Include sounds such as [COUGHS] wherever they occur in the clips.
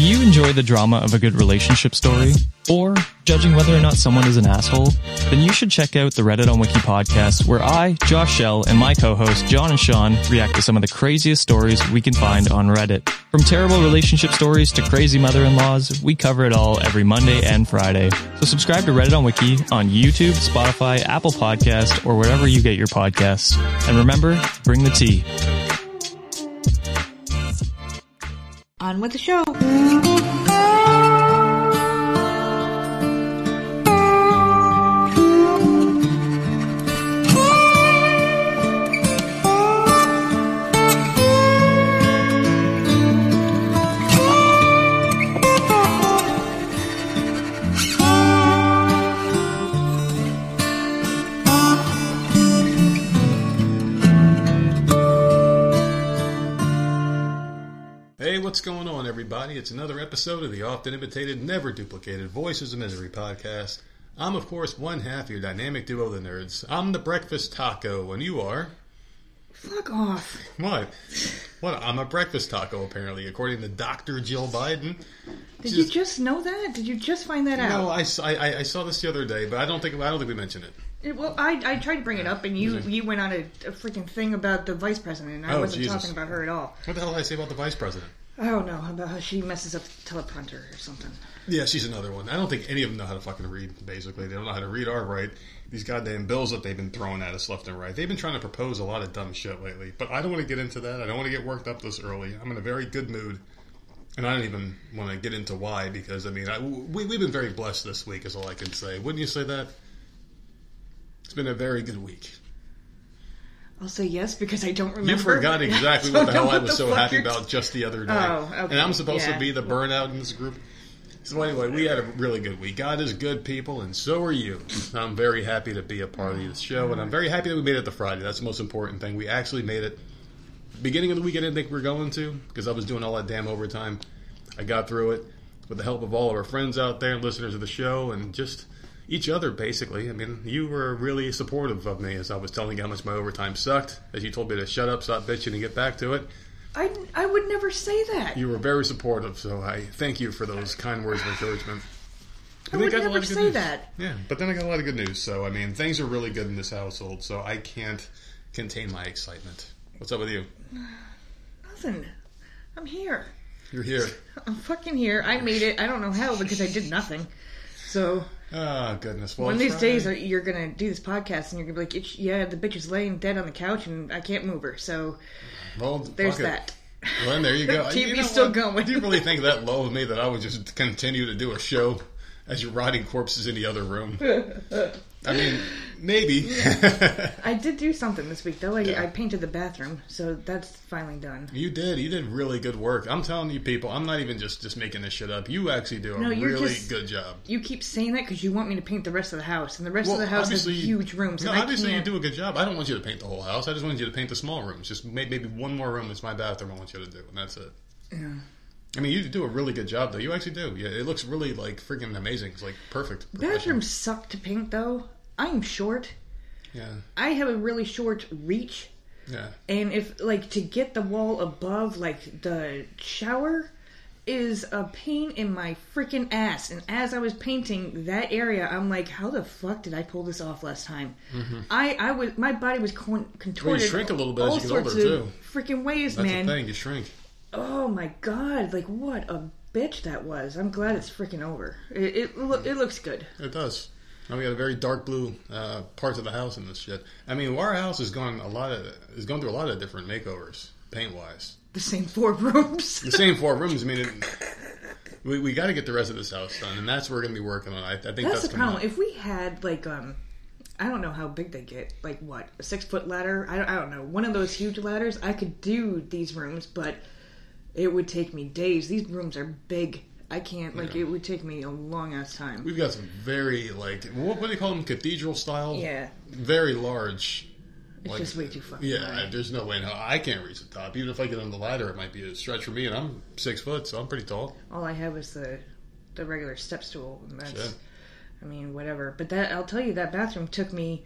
Do you enjoy the drama of a good relationship story? Or judging whether or not someone is an asshole? Then you should check out the Reddit on Wiki podcast where I, Josh Shell, and my co-host John and Sean react to some of the craziest stories we can find on Reddit. From terrible relationship stories to crazy mother-in-laws, we cover it all every Monday and Friday. So subscribe to Reddit on Wiki on YouTube, Spotify, Apple Podcast, or wherever you get your podcasts. And remember, bring the tea. On with the show. It's another episode of the often imitated, never duplicated Voices of Misery podcast. I'm, of course, one half of your dynamic duo, the nerds. I'm the breakfast taco, and you are. Fuck off. What? What? I'm a breakfast taco, apparently, according to Dr. Jill Biden. Did you just know that? Did you just find that out? No, I, I- I- saw this the other day, but I don't think I don't think we mentioned it. It- Well, I, I tried to bring it up, and you Mhm. you went on a, a freaking thing about the vice president. and I Oh, wasn't Jesus. talking about her at all. What the hell did I say about the vice president? Oh, I don't know about how she messes up the teleprompter or something. Yeah, she's another one. I don't think any of them know how to fucking read, basically. They don't know how to read or write. These goddamn bills that they've been throwing at us left and right. They've been trying to propose a lot of dumb shit lately. But I don't want to get into that. I don't want to get worked up this early. I'm in a very good mood. And I don't even want to get into why, because, I mean, I, we, we've been very blessed this week, is all I can say. Wouldn't you say that? It's been a very good week. I'll say yes because I don't remember. You forgot [LAUGHS] exactly what the hell I was so happy about just the other day. Oh, okay, And I'm supposed yeah. to be the burnout in this group. So anyway, we had a really good week. God is good, people, and so are you. I'm very happy to be a part of this show, and I'm very happy that we made it to Friday. That's the most important thing. We actually made it. Beginning of the week, I didn't think we were going to because I was doing all that damn overtime. I got through it with the help of all of our friends out there, listeners of the show, and just each other, basically. I mean, you were really supportive of me as I was telling you how much my overtime sucked, as you told me to shut up, stop bitching, and get back to it. I, I would never say that. You were very supportive, so I thank you for those kind words of encouragement. I And would got a lot never say news. that. Yeah, but then I got a lot of good news. So I mean, things are really good in this household. So I can't contain my excitement. What's up with you? Nothing. I'm here. You're here. [LAUGHS] I'm fucking here. I made it. I don't know how because I did nothing. So Oh goodness. Well, one of these days uh, you're gonna do this podcast and you're gonna be like, "It's- "Yeah, the bitch is laying dead on the couch and I can't move her." So well, there's that. Well, then there you [LAUGHS] go. TV's You know still what? going. Do you really [LAUGHS] think that low of me that I would just continue to do a show as you're rotting corpses in the other room? [LAUGHS] I mean, maybe. [LAUGHS] I did do something this week though. I, Yeah. I painted the bathroom, so that's finally done. You did. You did really good work. I'm telling you, people. I'm not even just just making this shit up. You actually do a No, really just- good job. You keep saying that because you want me to paint the rest of the house, and the rest Well, of the house has huge rooms. No, obviously you do a good job. I don't want you to paint the whole house. I just want you to paint the small rooms. Just maybe one more room is my bathroom. I want you to do, and that's it. Yeah. I mean, you do a really good job, though. You actually do. Yeah, it looks really like freaking amazing. It's like perfect. Bathrooms suck to paint though. I'm short. Yeah, I have a really short reach, yeah. and if like to get the wall above like the shower is a pain in my freaking ass. And as I was painting that area, I'm like, how the fuck did I pull this off last time? Mm-hmm. I I was my body was con- contorted. You shrink a little bit as you get older, of freaking ways, That's man. the thing. You shrink. Oh my god! Like what a bitch that was. I'm glad it's freaking over. It it, loo- it looks good. It does. Now we got a very dark blue uh, parts of the house in this shit. I mean, our house has gone a lot of has going through a lot of different makeovers, paint wise. The same four rooms. The same four [LAUGHS] rooms. I mean, it, we we got to get the rest of this house done, and that's what we're going to be working on. I, I think that's, That's the problem. up. If we had like um, I don't know how big they get. Like what a six foot ladder? I don't, I don't know. One of those huge ladders. I could do these rooms, but it would take me days. These rooms are big. I can't. Like Yeah. it would take me a long ass time. We've got some very like what, what do you call them? Cathedral style. Yeah, Very large. it's Like, just way too fucking. Yeah, there's no way in hell I can't reach the top. Even if I get on the ladder, it might be a stretch for me, and I'm six foot, so I'm pretty tall. All I have is the the regular step stool, and that's. I mean, whatever. But that I'll tell you, that bathroom took me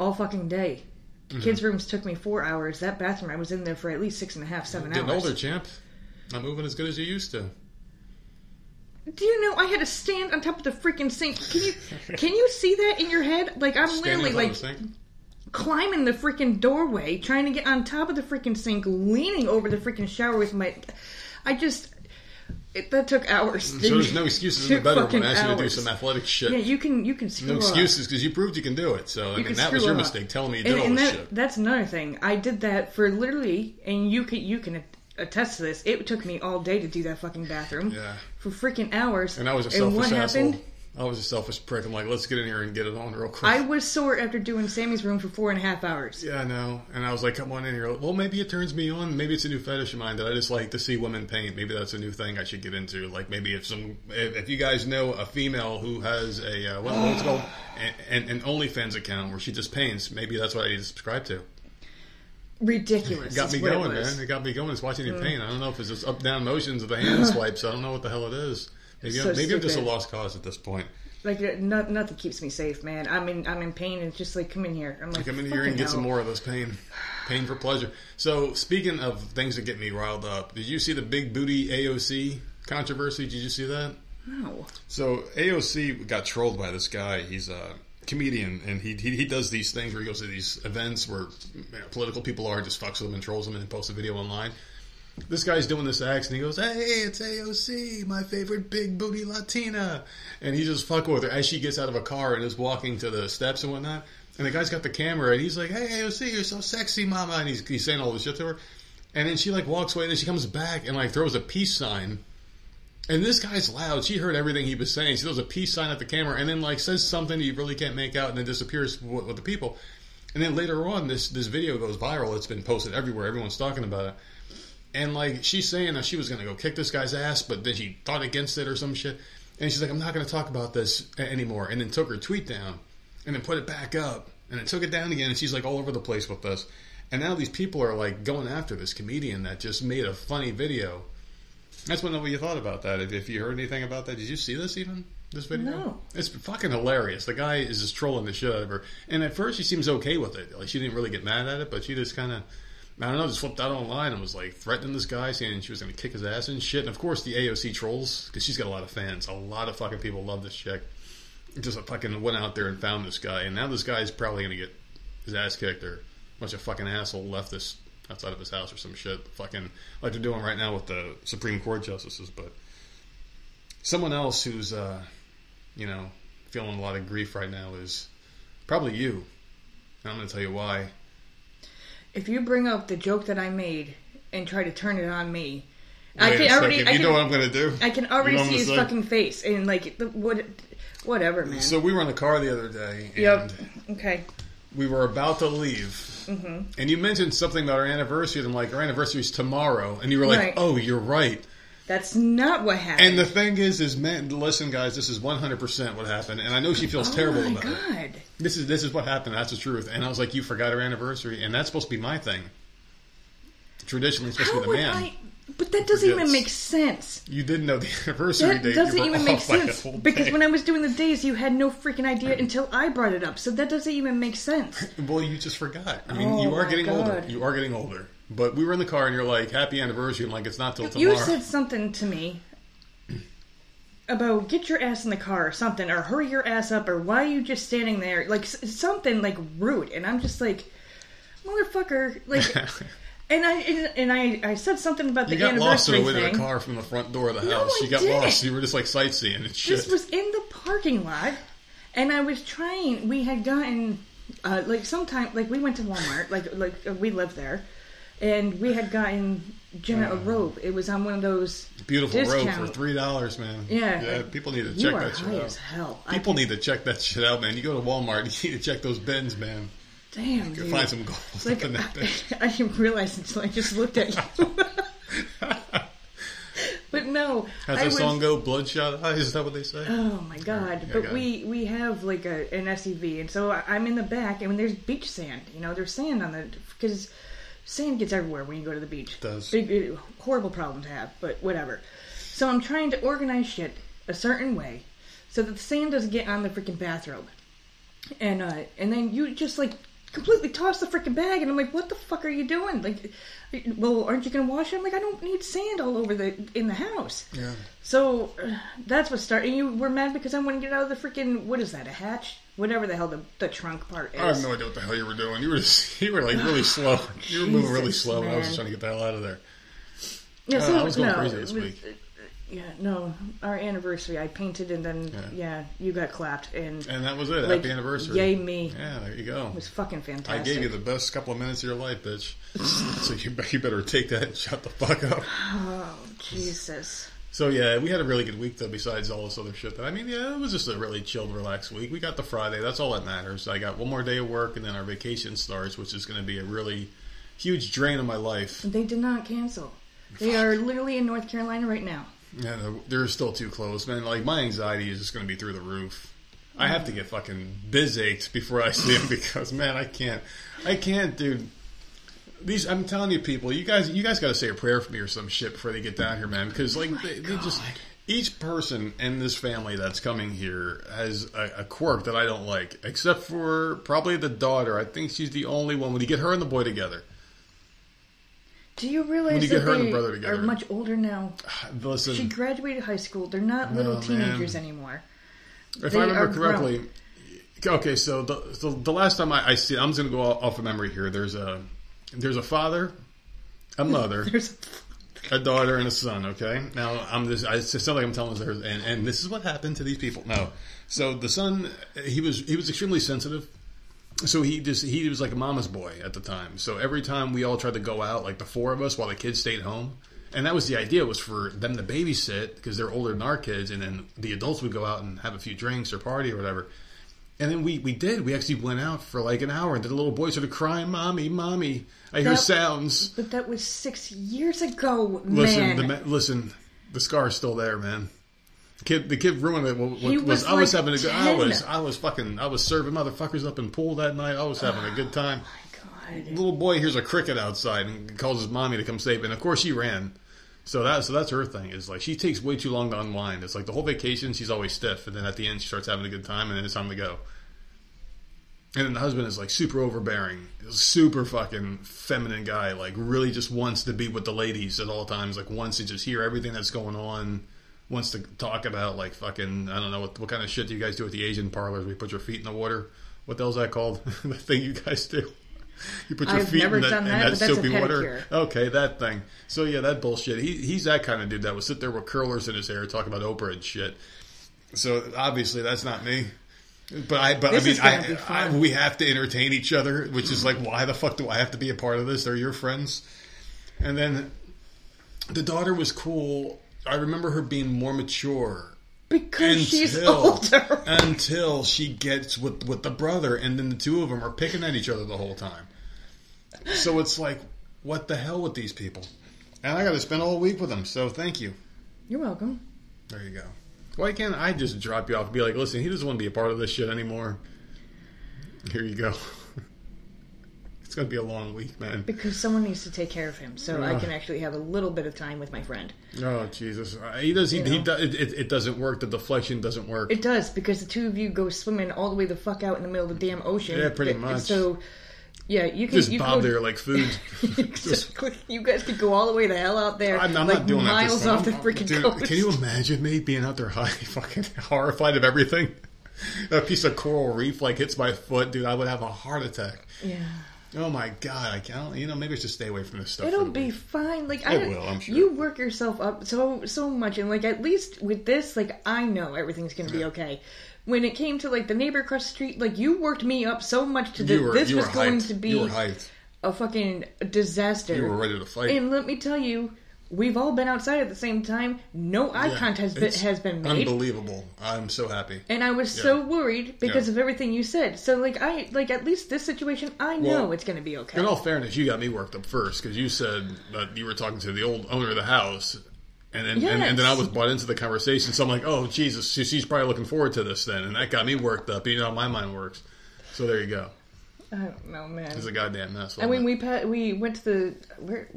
all fucking day. The Mm-hmm. kids' rooms took me four hours. That bathroom, I was in there for at least six and a half, seven Getting hours. older, champ. Not moving as good as you used to. Do you know I had to stand on top of the freaking sink? Can you [LAUGHS] can you see that in your head? Like I'm Standing literally like the climbing the freaking doorway, trying to get on top of the freaking sink, leaning over the freaking shower with my. I just. It, that took hours. So there's no excuses in the when I asked you to do some athletic shit. Yeah, you can you can screw no excuses because you proved you can do it. So I mean, can that was screw your up. mistake. Telling me you and, did all and this that, shit. that's another thing. I did that for literally, and you can you can attest to this. It took me all day to do that fucking bathroom. Yeah. For freaking hours. And I was a And selfish what asshole. happened? I was a selfish prick. I'm like, let's get in here and get it on real quick. I was sore after doing Sammy's room for four and a half hours. Yeah, I know. And I was like, come on in here. Well, maybe it turns me on. Maybe it's a new fetish of mine that I just like to see women paint. Maybe that's a new thing I should get into. Like maybe if some, if, if you guys know a female who has a, uh, what, what's it called? [GASPS] An, an, an OnlyFans account where she just paints, maybe that's what I need to subscribe to. Ridiculous. It got me what it going, man. It got me going. It's watching you Mm. paint. I don't know if it's just up down motions of the hand [LAUGHS] swipes. I don't know what the hell it is. Maybe, So I'm, maybe I'm just a lost cause at this point. Like uh, no, nothing keeps me safe, man. I'm in I'm in pain, and it's just like come in here. I'm like Come in here and get some more of this pain. Pain for pleasure. So, speaking of things that get me riled up, did you see the big booty AOC controversy? Did you see that? No. So, AOC got trolled by this guy. He's a comedian, and he, he, he does these things where he goes to these events where you know, political people are, just fucks with them and trolls them and posts a video online. This guy's doing this act, and he goes, "Hey, it's AOC, my favorite big booty Latina," and he's just fucking with her as she gets out of a car and is walking to the steps and whatnot. And the guy's got the camera, and he's like, "Hey, AOC, you're so sexy, mama," and he's, he's saying all this shit to her. And then she like walks away, and then she comes back and like throws a peace sign. And this guy's loud. She heard everything he was saying. She throws a peace sign at the camera, and then like says something you really can't make out, and then disappears with, with the people. And then later on, this this video goes viral. It's been posted everywhere. Everyone's talking about it. And like she's saying that she was gonna go kick this guy's ass, but then she thought against it or some shit. And she's like, I'm not gonna talk about this anymore. And then took her tweet down, and then put it back up, and then took it down again. And she's like all over the place with this. And now these people are like going after this comedian that just made a funny video. That's what you thought about that. If, if you heard anything about that, did you see this even? This video? No. It's fucking hilarious. The guy is just trolling the shit out of her. And at first, she seems okay with it. Like she didn't really get mad at it, but she just kind of, I don't know, just flipped out online and was like threatening this guy, saying she was going to kick his ass and shit. And of course, the AOC trolls because she's got a lot of fans. A lot of fucking people love this chick. Just fucking went out there and found this guy, and now this guy's probably going to get his ass kicked or a bunch of fucking asshole left this outside of his house or some shit. Fucking like they're doing right now with the Supreme Court justices, but someone else who's uh, you know feeling a lot of grief right now is probably you. And I'm going to tell you why. If you bring up the joke that I made and try to turn it on me, I Wait a can already. I you can, know what I'm going to do? I can already You know see his say? fucking face and like the, what, whatever, man. So we were in the car the other day, and yep. Okay. we were about to leave, Mm-hmm. and you mentioned something about our anniversary. And I'm like, our anniversary is tomorrow, and you were like, Right. "Oh, you're right." That's not what happened. And the thing is, is man, listen, guys, this is 100 percent what happened, and I know she feels oh terrible about it. god. This is this is what happened. That's the truth. And I was like, you forgot our anniversary, and that's supposed to be my thing. Traditionally, it's supposed How to be the man. I? But that doesn't even make sense. You didn't know the [LAUGHS] anniversary That date. doesn't you were even make off by a sense whole because day. when I was doing the days, you had no freaking idea until I brought it up. So that doesn't even make sense. [LAUGHS] well, you just forgot. I mean, Oh you are my getting older. God. You are getting older. But we were in the car, and you're like, "Happy anniversary!" and like, it's not till tomorrow." You said something to me [CLEARS THROAT] about get your ass in the car or something, or hurry your ass up, or why are you just standing there? Like s- something like rude, and I'm just like, motherfucker, like. [LAUGHS] And I and I, I said something about the you got lost on the way to thing. the car from the front door of the No, house. I you got didn't. lost. You were just like sightseeing and shit. This was in the parking lot, and I was trying. We had gotten uh, like sometime like we went to Walmart, like like uh, we lived there, and we had gotten Jenna a robe. It was on one of those Beautiful robe for discount. three dollars, man. Yeah. yeah. People need to You check are that shit high out. as hell. I- People need to check that shit out, man. You go to Walmart, [LAUGHS] you need to check those bins, man. Damn, You dude. find some gold like in that. [LAUGHS] I, I didn't realize until I just looked at you. [LAUGHS] but no, How's I that was, song go? Bloodshot Eyes? Is that what they say? Oh my god! Yeah, but we we have like a an SUV, and so I- I'm in the back, and there's beach sand. You know, there's sand on the because sand gets everywhere when you go to the beach. It does. Big, uh, horrible problem to have, but whatever. So I'm trying to organize shit a certain way so that the sand doesn't get on the freaking bathrobe, and uh, and then you just like completely tossed the freaking bag, and I'm like, "What the fuck are you doing?" Like, well, aren't you gonna wash it? I'm like, I don't need sand all over the in the house. Yeah. So uh, that's what started. And you were mad because I wouldn't get out of the freaking what is that? A hatch? Whatever the hell the, the trunk part is. I have no idea what the hell you were doing. You were just, [LAUGHS] you were like really [SIGHS] slow. You were moving really slow, and I was just trying to get the hell out of there. Yeah, Uh, so, I was going no, crazy this was- week. Yeah, no, our anniversary. I painted and then Yeah. yeah, you got clapped and And that was it. like, Happy anniversary. Yay me! Yeah, there you go. It was fucking fantastic. I gave you the best couple of minutes of your life, bitch. [LAUGHS] so you, you better take that and shut the fuck up. Oh Jesus! So yeah, we had a really good week though. Besides all this other shit, that I mean, yeah, it was just a really chilled, relaxed week. We got the Friday. That's all that matters. I got one more day of work, and then our vacation starts, which is going to be a really huge drain on my life. They did not cancel. They are literally in North Carolina right now. Yeah, they're- still too close, man. Like my anxiety is just going to be through the roof. I have to get fucking biz ached before I see it [LAUGHS] because man, I can't, I can't, dude. These, I'm telling you, people, you guys, you guys got to say a prayer for me or some shit before they get down here, man. Because like they, they just, oh each person in this family that's coming here has a, a quirk that I don't like, except for probably the daughter. I think she's the only one. When you get her and the boy together, Do you realize When you that get her and brother together. are much older now? [SIGHS] listen. She graduated high school. They're not little teenagers man. anymore. If They I remember grown. correctly, okay. So the, so the last time I, I see, I'm just going to go off of memory here. There's a there's a father, a mother, [LAUGHS] There's a daughter, and a son. Okay. Now I'm just I it sounds like I'm telling this, and and this is what happened to these people. No. So the son, he was he was extremely sensitive. So he just he was like a mama's boy at the time. So every time we all tried to go out, like the four of us, while the kids stayed home, and that was the idea was for them to babysit because they're older than our kids, and then the adults would go out and have a few drinks or party or whatever. And then we, we did. We actually went out for like an hour, and the little boy started crying, "Mommy, mommy!" I hear That- sounds. but that was six years ago, Listen, man. the ma- listen, the scar's still there, man. Kid, the kid ruined it. What, was, was I was having a good. I was I was fucking I was serving motherfuckers up in pool that night. I was having a good oh time. My God. little boy hears a cricket outside and calls his mommy to come save. him. And of course, she ran. So that so that's her thing is like she takes way too long to unwind. It's like the whole vacation she's always stiff, and then at the end she starts having a good time, and then it's time to go. And then the husband is like super overbearing, super fucking feminine guy. Like really just wants to be with the ladies at all times. Like wants to just hear everything that's going on. Wants to talk about like fucking I don't know what what kind of shit do you guys do at the Asian parlors? We put your feet in the water. What the hell's that called? [LAUGHS] the thing you guys do. You put your I've feet in that, in that, that but that's a soapy water. Okay, that thing. So yeah, that bullshit. He he's that kind of dude that would sit there with curlers in his hair, talk about Oprah and shit. So obviously that's not me. But I but This I mean I, I we have to entertain each other, which is like why the fuck do I have to be a part of this? They're your friends. And then the daughter was cool. I remember her being more mature because she's until older. until she gets with with the brother, and then the two of them are picking at each other the whole time. So it's like, what the hell with these people? And I got to spend all week with them. So thank you. You're welcome. There you go. Why can't I just drop you off and be like, listen, he doesn't want to be a part of this shit anymore. Here you go. It's gonna be a long week, man. Because someone needs to take care of him, so I can actually have a little bit of time with my friend. Oh Jesus, Uh, he does. He, You he does. It, it, it doesn't work. The deflection doesn't work. It does because the two of you go swimming all the way the fuck out in the middle of the damn ocean. Yeah, pretty much. So, yeah, you can just you bob go, there like food. [LAUGHS] exactly. You guys could go all the way the hell out there, I'm, I'm like not doing that. miles off the freaking dude, coast. Can you imagine me being out there [LAUGHS] high, fucking horrified of everything? [LAUGHS] A piece of coral reef like hits my foot, dude. I would have a heart attack. Yeah, Oh my god, I can't. You know, maybe I should stay away from this stuff. it'll be week. fine. Like I, will, I'm sure. You work yourself up so so much, and like at least with this, like I know everything's gonna be okay. When it came to like the neighbor across the street, like you worked me up so much to that You were, this was going hyped. to be You were hyped. a fucking disaster. You were ready to fight. And let me tell you, we've all been outside at the same time. No eye Yeah, contact has been, has been made. Unbelievable. I'm so happy. And I was so worried because Yeah. of everything you said. So like I like at least this situation, I know it's going to be okay. In all fairness, you got me worked up first because you said that you were talking to the old owner of the house, and then and, and then I was brought into the conversation. So I'm like, oh Jesus, she- she's probably looking forward to this then, and that got me worked up. You know how my mind works. So there you go. I don't know, man. It's a goddamn mess. I mean, we pa- we went to the where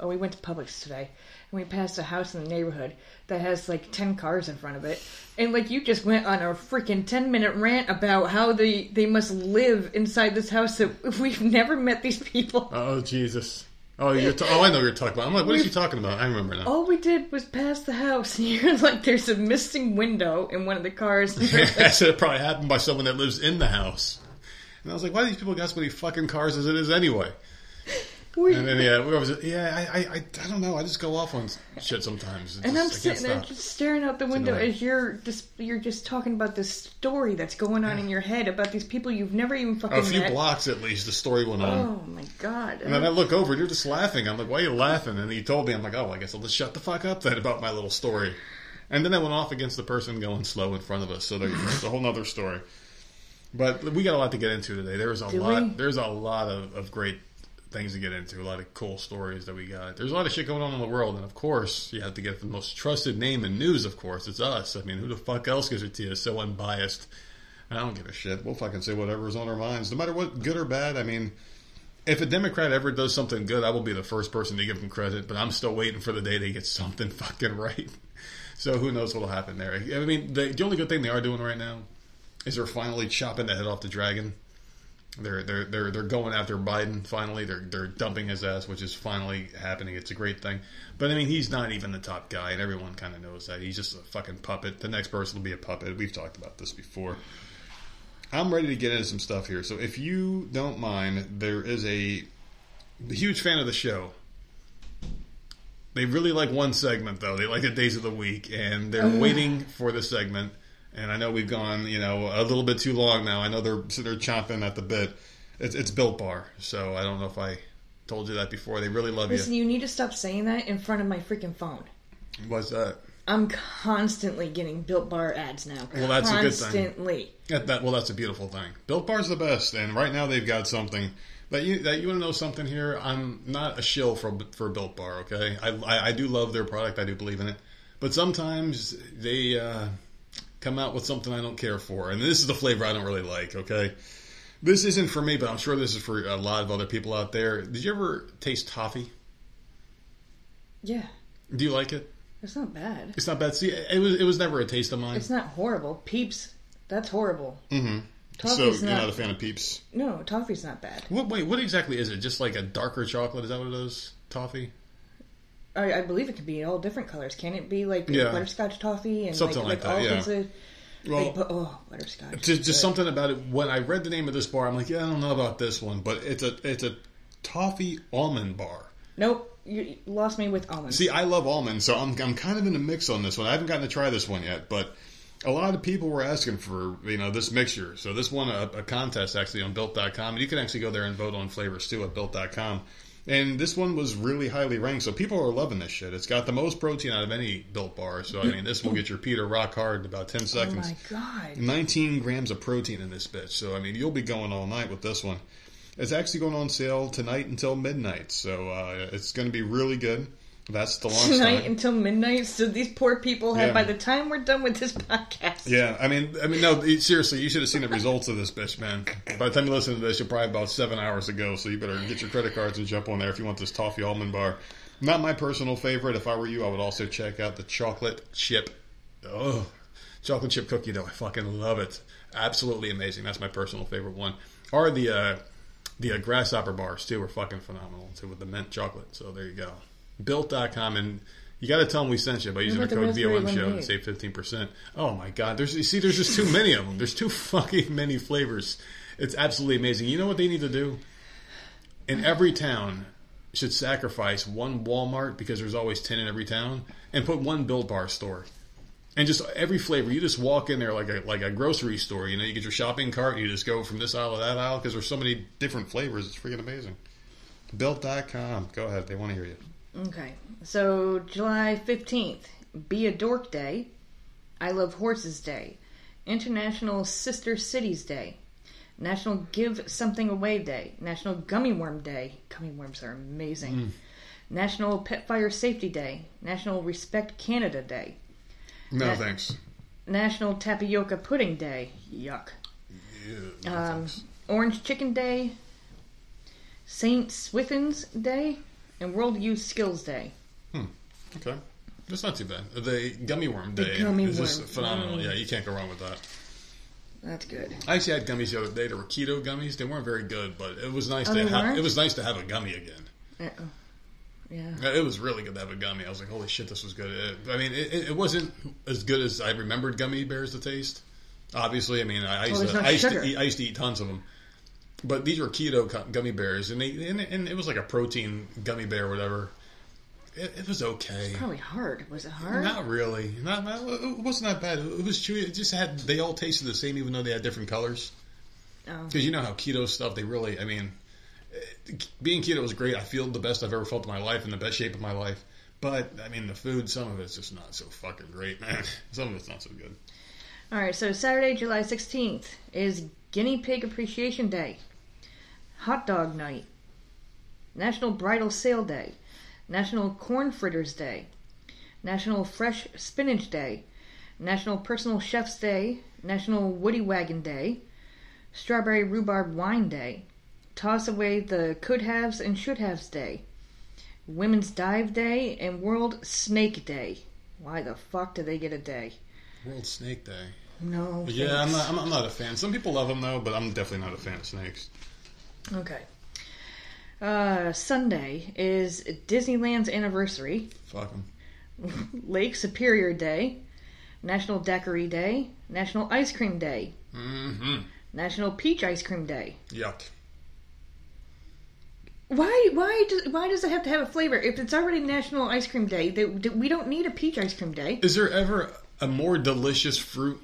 oh, we went to Publix today, and we passed a house in the neighborhood that has like ten cars in front of it, and like you just went on a freaking ten minute rant about how they they must live inside this house that [LAUGHS] we've never met these people. Oh Jesus! Oh, you're ta- oh, I know what you're talking about. I'm like, what is she talking about? I remember now. All we did was pass the house, and [LAUGHS] you're like, "There's a missing window in one of the cars." Like, That's it probably happened by someone that lives in the house. And I was like, why do these people got so many fucking cars as it is anyway? "We-" And then yeah, we was yeah, I, I, I, don't know. I just go off on shit sometimes. It And just- I'm sitting there stop. just staring out the window annoying. as you're just you're just talking about this story that's going on in your head about these people you've never even fucking A few met. blocks at least, the story went on. Oh my god! And then I look over, and you're just laughing. I'm like, why are you laughing? And he told me, I'm like, oh, I guess I'll just shut the fuck up then about my little story. And then I went off against the person going slow in front of us. So there you go. It's a whole nother story. But we got a lot to get into today. There's a Do lot. we? There's a lot of, of great things to get into. A lot of cool stories that we got. There's a lot of shit going on in the world, and of course, you have to get the most trusted name in news. Of course, it's us. I mean, who the fuck else gives it to you? So unbiased. I don't give a shit. We'll fucking say whatever's on our minds, no matter what, good or bad. I mean, if a Democrat ever does something good, I will be the first person to give them credit. But I'm still waiting for the day they get something [LAUGHS] fucking right. So who knows what'll happen there? I mean, the, the only good thing they are doing right now is they're finally chopping the head off the dragon. They're they're they're they're going after Biden. Finally, they're they're dumping his ass, which is finally happening. It's a great thing. But I mean, he's not even the top guy, and everyone kind of knows that. He's just a fucking puppet. The next person will be a puppet. We've talked about this before. I'm ready to get into some stuff here. So if you don't mind, there is a, a huge fan of the show. They really like one segment though. They like the days of the week, and they're waiting for the segment. And I know we've gone, you know, a little bit too long now. I know they're they're chomping at the bit. It's, it's Built Bar, so I don't know if I told you that before. They really love Listen, you. Listen, you need to stop saying that in front of my freaking phone. What's that? I'm constantly getting Built Bar ads now. Well, that's a good thing. Constantly. That, well, that's a beautiful thing. Built Bar's the best, and right now they've got something that you that you want to know something here. I'm not a shill for for Built Bar. Okay, I, I I do love their product. I do believe in it, but sometimes they uh, come out with something I don't care for, and this is the flavor I don't really like. Okay, this isn't for me, but I'm sure this is for a lot of other people out there. Did you ever taste toffee? Yeah, Do you like it? it's not bad. It's not bad. See, it was it was never a taste of mine. It's not horrible. Peeps, that's horrible. Mm-hmm. So Toffee's you're not. not a fan of Peeps. No, toffee's not bad. What, wait, what exactly is it? Just like a darker chocolate? Is that what it is? Toffee? I, I believe it could be all different colors. Can it be like Yeah. butterscotch toffee and Something like like, that, all yeah. kinds of Well, like, oh butterscotch? just, just something about it. When I read the name of this bar, I'm like, yeah, I don't know about this one, but it's a it's a toffee almond bar. Nope, you you lost me with almonds. See, I love almonds, so I'm I'm kind of in a mix on this one. I haven't gotten to try this one yet, but a lot of people were asking for you know this mixture. So this won a, a contest actually on Built.com, and you can actually go there and vote on flavors too at Built.com. And this one was really highly ranked, so people are loving this shit. It's got the most protein out of any Built bar. So I mean, this will get your Peter rock hard in about ten seconds. Oh my god! 19 grams of protein in this bitch. So, I mean, you'll be going all night with this one. It's actually going on sale tonight until midnight. So, uh, it's going to be really good. That's the launch Tonight time. until midnight, so these poor people have. Yeah. By the time we're done with this [LAUGHS] podcast, Yeah, I mean, I mean, no, seriously, you should have seen the results of this bitch, man. By the time you listen to this, you're probably about seven hours ago, so you better get your credit cards and jump on there if you want this toffee almond bar. Not my personal favorite. If I were you, I would also check out the chocolate chip. Oh, chocolate chip cookie dough. I fucking love it. Absolutely amazing. That's my personal favorite one. Or the uh, the uh, grasshopper bars too are fucking phenomenal too with the mint chocolate. So there you go. Built.com and you got to tell them we sent you by using our the code VOM show and save fifteen percent. Oh my god! There's you see, there's just too many of them. There's too fucking many flavors. It's absolutely amazing. You know what they need to do? In every town, should sacrifice one Walmart because there's always ten in every town, and put one Built Bar store. And just every flavor, you just walk in there like a like a grocery store. You know, you get your shopping cart, and you just go from this aisle to that aisle because there's so many different flavors. It's freaking amazing. Built.com. Go ahead. They want to hear you. Okay, so July 15th, Be a Dork Day, I Love Horses Day, International Sister Cities Day, National Give Something Away Day, National Gummy Worm Day. Gummy worms are amazing. National Pet Fire Safety Day, National Respect Canada Day, No Yeah. thanks. National Tapioca Pudding Day. Yuck. Ew, no Um. Orange Chicken Day, Saint Swithin's Day, and World Youth Skills Day. Hmm. Okay. That's not too bad. The gummy worm day gummy is just phenomenal. Mm. Yeah, you can't go wrong with that. That's good. I actually had gummies the other day. They were keto gummies. They weren't very good, but it was nice Oh, to have. weren't? It was nice to have a gummy again. Uh-oh. Yeah. It was really good to have a gummy. I was like, holy shit, this was good. It- I mean, it, it wasn't as good as I remembered gummy bears to taste. Obviously, I mean, I, I used, to, no I, used to eat, I used to eat tons of them. But these were keto gummy bears, and, they, and, and it was like a protein gummy bear or whatever. It, it was okay. Probably hard. Was it hard? Not really. Not, not- it wasn't that bad. It was chewy. It just had. They all tasted the same, even though they had different colors. Oh. Because you know how keto stuff. They really. I mean, being keto was great. I feel the best I've ever felt in my life, in the best shape of my life. But I mean, the food. Some of it's just not so fucking great, [LAUGHS] man. Some of it's not so good. All right, so Saturday, July 16th is Guinea Pig Appreciation Day, Hot Dog Night, National Bridal Sale Day, National Corn Fritters Day, National Fresh Spinach Day, National Personal Chef's Day, National Woody Wagon Day, Strawberry Rhubarb Wine Day, Toss Away the Could Haves and Should Haves Day, Women's Dive Day, and World Snake Day. Why the fuck do they get a day? World Snake Day. No. Yeah, I'm not. I'm, I'm not a fan. Some people love them though, but I'm definitely not a fan of snakes. Okay. Uh, Sunday is Disneyland's anniversary, Fuck them. [LAUGHS] Lake Superior Day, National Daiquiri Day, National Ice Cream Day, Mm-hmm. National Peach Ice Cream Day. Yuck. Why? Why? Does, why does it have to have a flavor? If it's already National Ice Cream Day, they, we don't need a peach ice cream day. Is there ever a more delicious fruit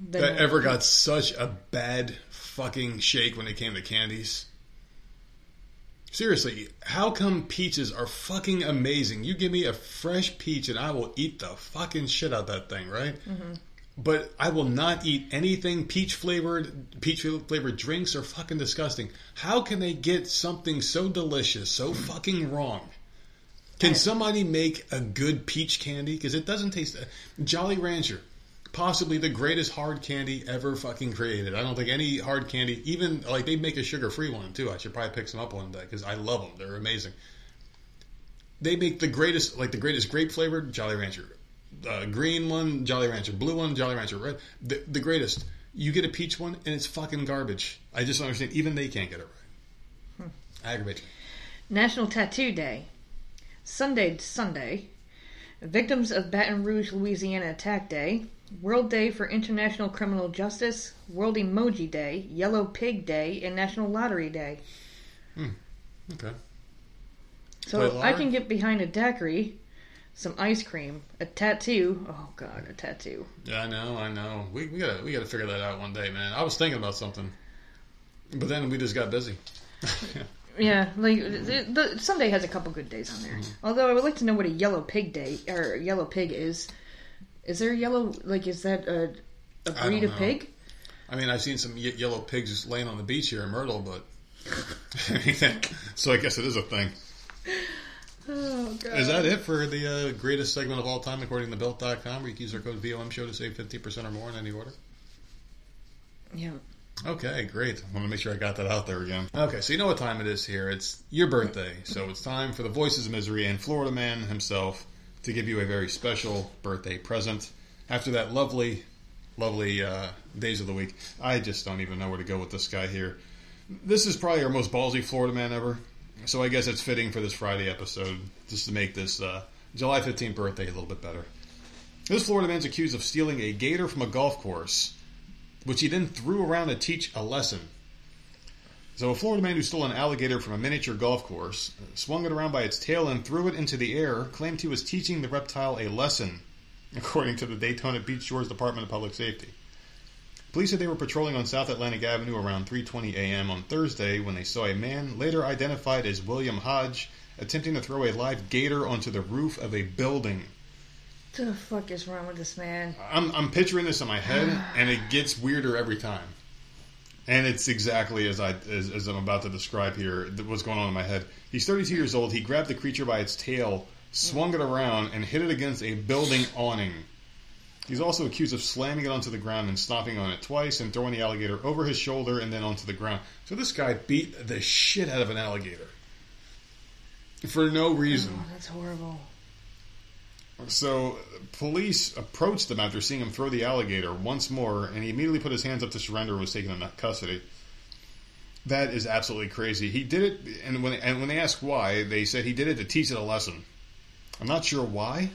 Then- that ever got such a bad fucking shake when it came to candies? Seriously, how come peaches are fucking amazing? You give me a fresh peach and I will eat the fucking shit out of that thing, right? Mm-hmm. But I will not eat anything peach flavored. Peach flavored drinks are fucking disgusting. How can they get something so delicious so fucking wrong? Can somebody make a good peach candy? Because it doesn't taste. Uh, Jolly Rancher, possibly the greatest hard candy ever fucking created. I don't think any hard candy, even like they make a sugar free one too. I should probably pick some up one day because I love them. They're amazing. They make the greatest, like the greatest grape flavored Jolly Rancher, uh, green one Jolly Rancher, blue one Jolly Rancher, red. The, the greatest. You get a peach one and it's fucking garbage. I just don't understand. Even they can't get it right. Aggravating. National Tattoo Day, Sunday Sunday, Victims of Baton Rouge, Louisiana Attack Day, World Day for International Criminal Justice, World Emoji Day, Yellow Pig Day, and National Lottery Day. Hmm. Okay. So I can get behind a daiquiri, some ice cream, a tattoo. Oh God, a tattoo. Yeah, I know, I know. We, we gotta we gotta figure that out one day, man. I was thinking about something, but then we just got busy. [LAUGHS] Yeah, like the, the Sunday has a couple good days on there. Mm-hmm. Although I would like to know what a yellow pig day or yellow pig is. Is there yellow? Like, is that a breed don't of know. pig? I mean, I've seen some ye- yellow pigs just laying on the beach here in Myrtle, but [LAUGHS] so I guess it is a thing. [LAUGHS] Oh God. Is that it for the uh, greatest segment of all time, according to Built.com, where you can use our code VOM show to save fifty percent or more in any order? Yeah. Okay, great. I want to make sure I got that out there again. Okay, so you know what time it is here. It's your birthday, so it's time for the Voices of Misery and Florida Man himself to give you a very special birthday present. After that lovely, lovely uh, days of the week, I just don't even know where to go with this guy here. This is probably our most ballsy Florida man ever, so I guess it's fitting for this Friday episode just to make this uh, July 15th birthday a little bit better. This Florida man's accused of stealing a gator from a golf course which he then threw around to teach a lesson. So, a Florida man who stole an alligator from a miniature golf course, uh, swung it around by its tail, and threw it into the air, claimed he was teaching the reptile a lesson, [LAUGHS] according to the Daytona Beach Shores Department of Public Safety. Police said they were patrolling on South Atlantic Avenue around 3:20 a.m. on Thursday when they saw a man, later identified as William Hodge, attempting to throw a live gator onto the roof of a building. What the fuck is wrong with this man? I'm, I'm picturing this in my head, and it gets weirder every time. And it's exactly as I as, as I'm about to describe here. What's going on in my head? He's 32 years old. He grabbed the creature by its tail, swung it around, and hit it against a building awning. He's also accused of slamming it onto the ground and stomping on it twice, and throwing the alligator over his shoulder and then onto the ground. So this guy beat the shit out of an alligator. for no reason. Oh, that's horrible. So, police approached him after seeing him throw the alligator once more, and he immediately put his hands up to surrender and was taken into custody. That is absolutely crazy. He did it, and when and when they asked why, they said he did it to teach it a lesson. I'm not sure why,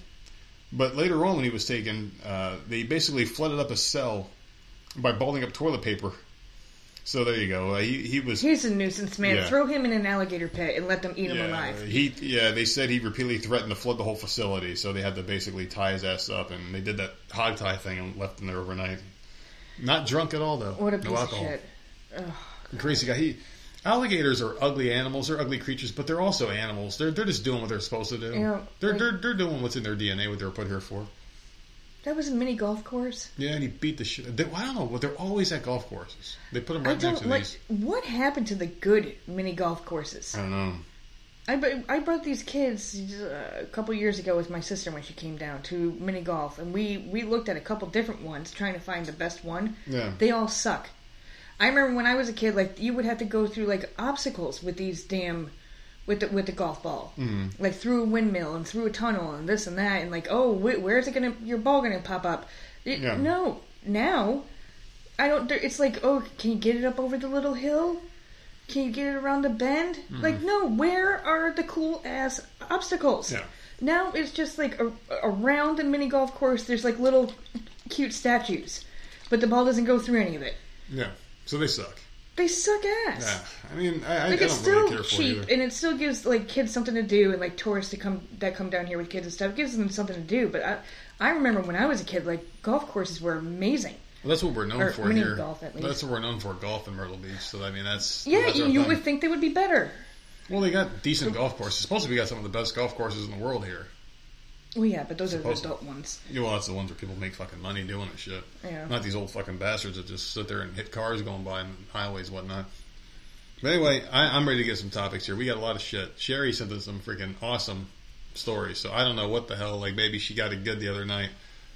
but later on when he was taken, uh, they basically flooded up a cell by balling up toilet paper. So there you go. He he was He's a nuisance, man. Yeah. Throw him in an alligator pit and let them eat him alive. he yeah. They said he repeatedly threatened to flood the whole facility, so they had to basically tie his ass up, and they did that hog tie thing and left him there overnight. Not drunk at all though. What a piece no of shit. Crazy guy. He alligators are ugly animals. They're ugly creatures, but they're also animals. They're they're just doing what they're supposed to do. Yeah, they're like- they're they're doing what's in their DNA, what they were put here for. That was a mini golf course. Yeah, and he beat the shit. They, I don't know. They're always at golf courses. They put them right next to like. these. What happened to the good mini golf courses? I don't know. I, I brought these kids uh, a couple years ago with my sister when she came down to mini golf, and we we looked at a couple different ones trying to find the best one. Yeah. They all suck. I remember when I was a kid, like you would have to go through like obstacles with these damn with the with the golf ball, mm-hmm. like through a windmill and through a tunnel and this and that, and like oh wh- where's it gonna your ball gonna pop up? It- Yeah. No, now I don't. It's like oh can you get it up over the little hill? Can you get it around the bend? Like no, where are the cool ass obstacles? Yeah. Now it's just like a, around the mini golf course. There's like little cute statues, but the ball doesn't go through any of it. Yeah. So they suck. They suck ass. Yeah. I mean, I, Like I it's still really care for it cheap, and it still gives like kids something to do, and like tourists to come that come down here with kids and stuff. It gives them something to do. But I, I remember when I was a kid, like golf courses were amazing. Well, that's what we're known Or for here. golf, at least. That's what we're known for, golf in Myrtle Beach. So I mean, that's Yeah, that's you, our you thing. would think they would be better. Well, they got decent golf courses. Supposedly, we got some of the best golf courses in the world here. Well, yeah, but those are the adult ones. Yeah, well, that's the ones where people make fucking money doing it shit. Yeah. Not these old fucking bastards that just sit there and hit cars going by and highways and whatnot. But anyway, I, I'm ready to get some topics here. We got a lot of shit. Sherry sent us some freaking awesome stories. So I don't know what the hell. Like maybe she got it good the other night.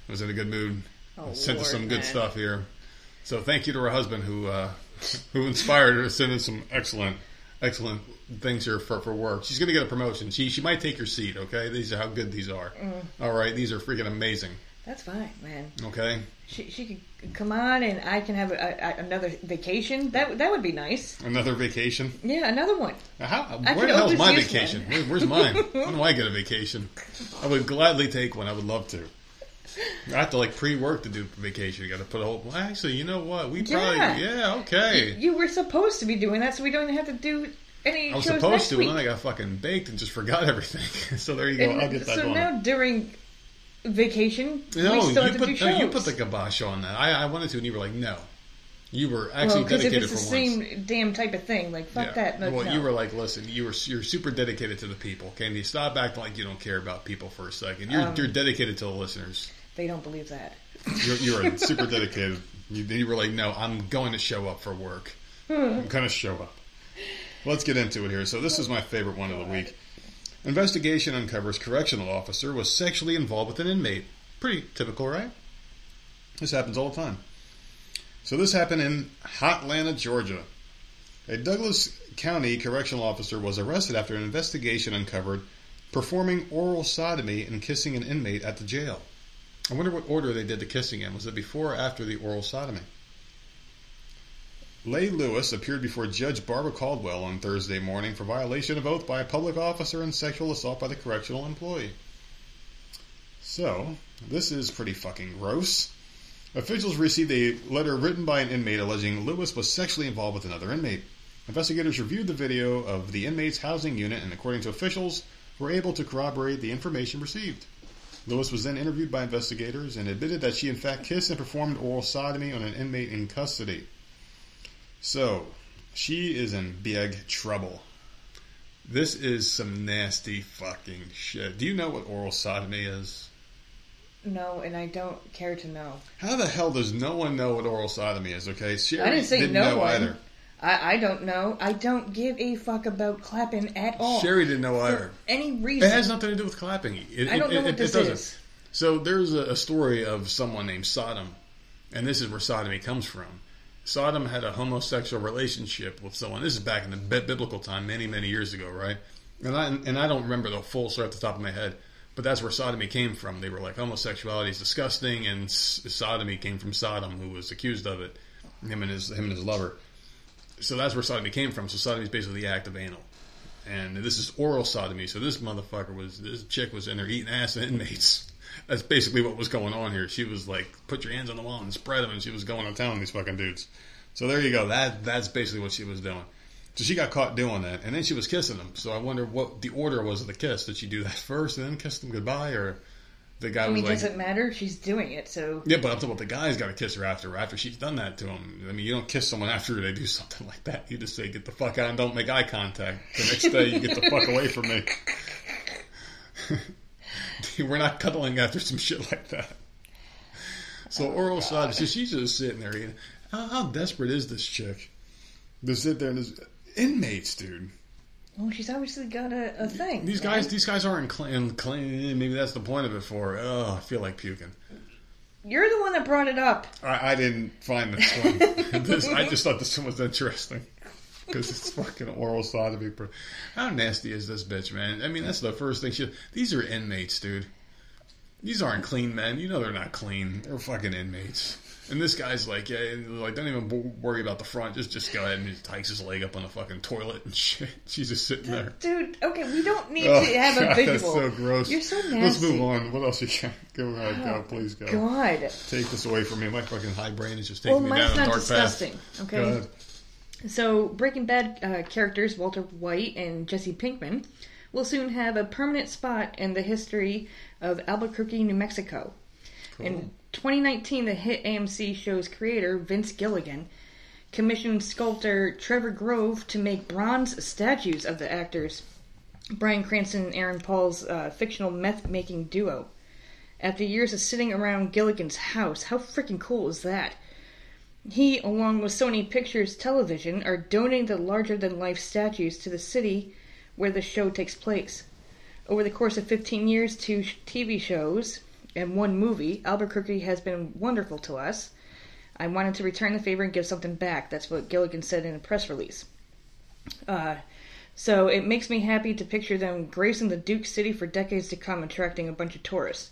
Was in a good mood. Oh, sent us Lord, some good man. stuff here. So thank you to her husband who uh, [LAUGHS] who inspired her to send us some excellent excellent things here for, for work. She's gonna get a promotion. She she might take your seat. Okay, these are how good these are. Mm. All right, these are freaking amazing. That's fine, man. Okay. She, she could come on, and I can have a, a, another vacation. That that would be nice. Another vacation. Yeah, another one. How, where the hell's my vacation? Where, where's mine? [LAUGHS] when do I get a vacation? I would gladly take one. I would love to. I have to like pre-work to do vacation. You got to put a whole. Well, actually, you know what? We probably Yeah. yeah, okay. You were supposed to be doing that, so we don't have to do any I was supposed to, week. and then I got fucking baked and just forgot [LAUGHS] everything. [LAUGHS] so there you go. And I'll get that so going. now during vacation, no, you have to put no, you put the kibosh on that. I, I wanted to, and you were like, no. You were well, actually if dedicated it's for the once. same damn type of thing, like fuck Yeah. that. No, well, no. you were like, listen, you were you're super dedicated to the people. Can you stop acting like you don't care about people for a second? You're Um, you're dedicated to the listeners. they don't believe that. You're, you're [LAUGHS] super dedicated. You, you were like, no, I'm going to show up for work. I'm going to show up. Let's get into it here. So this is my favorite one of the week. Investigation uncovers correctional officer was sexually involved with an inmate. Pretty typical, right? This happens all the time. So this happened in Hotlanta, Georgia. A Douglas County correctional officer was arrested after an investigation uncovered performing oral sodomy and kissing an inmate at the jail. I wonder what order they did the kissing in. Was it before or after the oral sodomy? Leigh Lewis appeared before Judge Barbara Caldwell on Thursday morning for violation of oath by a public officer and sexual assault by the correctional employee. So, this is pretty fucking gross. Officials received a letter written by an inmate alleging Lewis was sexually involved with another inmate. Investigators reviewed the video of the inmate's housing unit and, according to officials, were able to corroborate the information received. Lewis was then interviewed by investigators and admitted that she in fact kissed and performed oral sodomy on an inmate in custody. So, she is in big trouble. This is some nasty fucking shit. Do you know what oral sodomy is? No, and I don't care to know. How the hell does no one know what oral sodomy is? Okay, Sherry I didn't say no know one. either. I, I don't know. I don't give a fuck about clapping at all. Sherry didn't know either. any reason. It has nothing to do with clapping. It, I don't it- know it- what it this doesn't. is. So there's a, a story of someone named Sodom, and this is where sodomy comes from. Sodom had a homosexual relationship with someone. This is back in the bi- biblical time, many many years ago, right? and I and I don't remember the full story off the top of my head, but that's where sodomy came from. They were like homosexuality is disgusting, and sodomy came from Sodom, who was accused of it, him and his him and his lover. So that's where sodomy came from. So sodomy is basically the act of anal, and this is oral sodomy. So this motherfucker was this chick was in there eating ass inmates. That's basically what was going on here. She was like, "Put your hands on the wall and spread them," and she was going to town on these fucking dudes. So there you go. That that's basically what she was doing. So she got caught doing that, and then she was kissing them. So I wonder what the order was of the kiss. Did she do that [LAUGHS] first and then kiss them goodbye, or the guy I was mean, like, does it matter? She's doing it, so "Yeah, but I'm talking about the guy's got to kiss her after after she's done that to him." I mean, you don't kiss someone after they do [LAUGHS] something like that. You just say, "Get the fuck out and don't make eye contact." The next day, you get the fuck away from me. [LAUGHS] [LAUGHS] We're not cuddling after some shit like that. So oh, oral sodomy. So she's just sitting there. eating. How, how desperate is this chick? To sit there and this inmates, dude. well, she's obviously got a, a thing. These guys, these guys aren't clean. clean maybe that's the point of it. For oh, I feel like puking. You're the one that brought it up. I, I didn't find this [LAUGHS] one. [LAUGHS] this, I just thought this one was interesting because it's fucking oral sodomy. bro. How nasty is this bitch, man? I mean, that's the first thing. She, these are inmates, dude. These aren't clean men. You know they're not clean. They're fucking inmates. And this guy's like, yeah, like don't even worry about the front. Just, just go ahead and he hikes his leg up on the fucking toilet and [LAUGHS] shit. She's just sitting there. Dude, okay, we don't need Oh, to have a God, visual. That's so gross. You're so nasty. Let's move on. What else you got? Go ahead, go, oh, please go. God. Take this away from me. My fucking high brain is just taking Well, me down a dark disgusting. path. Okay. So, Breaking Bad uh, characters Walter White and Jesse Pinkman will soon have a permanent spot in the history of Albuquerque, New Mexico. In 2019, the hit AMC show's creator, Vince Gilligan, commissioned sculptor Trevor Grove to make bronze statues of the actors Bryan Cranston and Aaron Paul's uh, fictional meth making duo. After years of sitting around Gilligan's house, how freaking cool is that? He, along with Sony Pictures Television, are donating the larger than life statues to the city where the show takes place. Over the course of 15 years, two TV shows and one movie, Albuquerque has been wonderful to us. I wanted to return the favor and give something back. That's what Gilligan said in a press release. Uh, so it makes me happy to picture them gracing the Duke City for decades to come, attracting a bunch of tourists.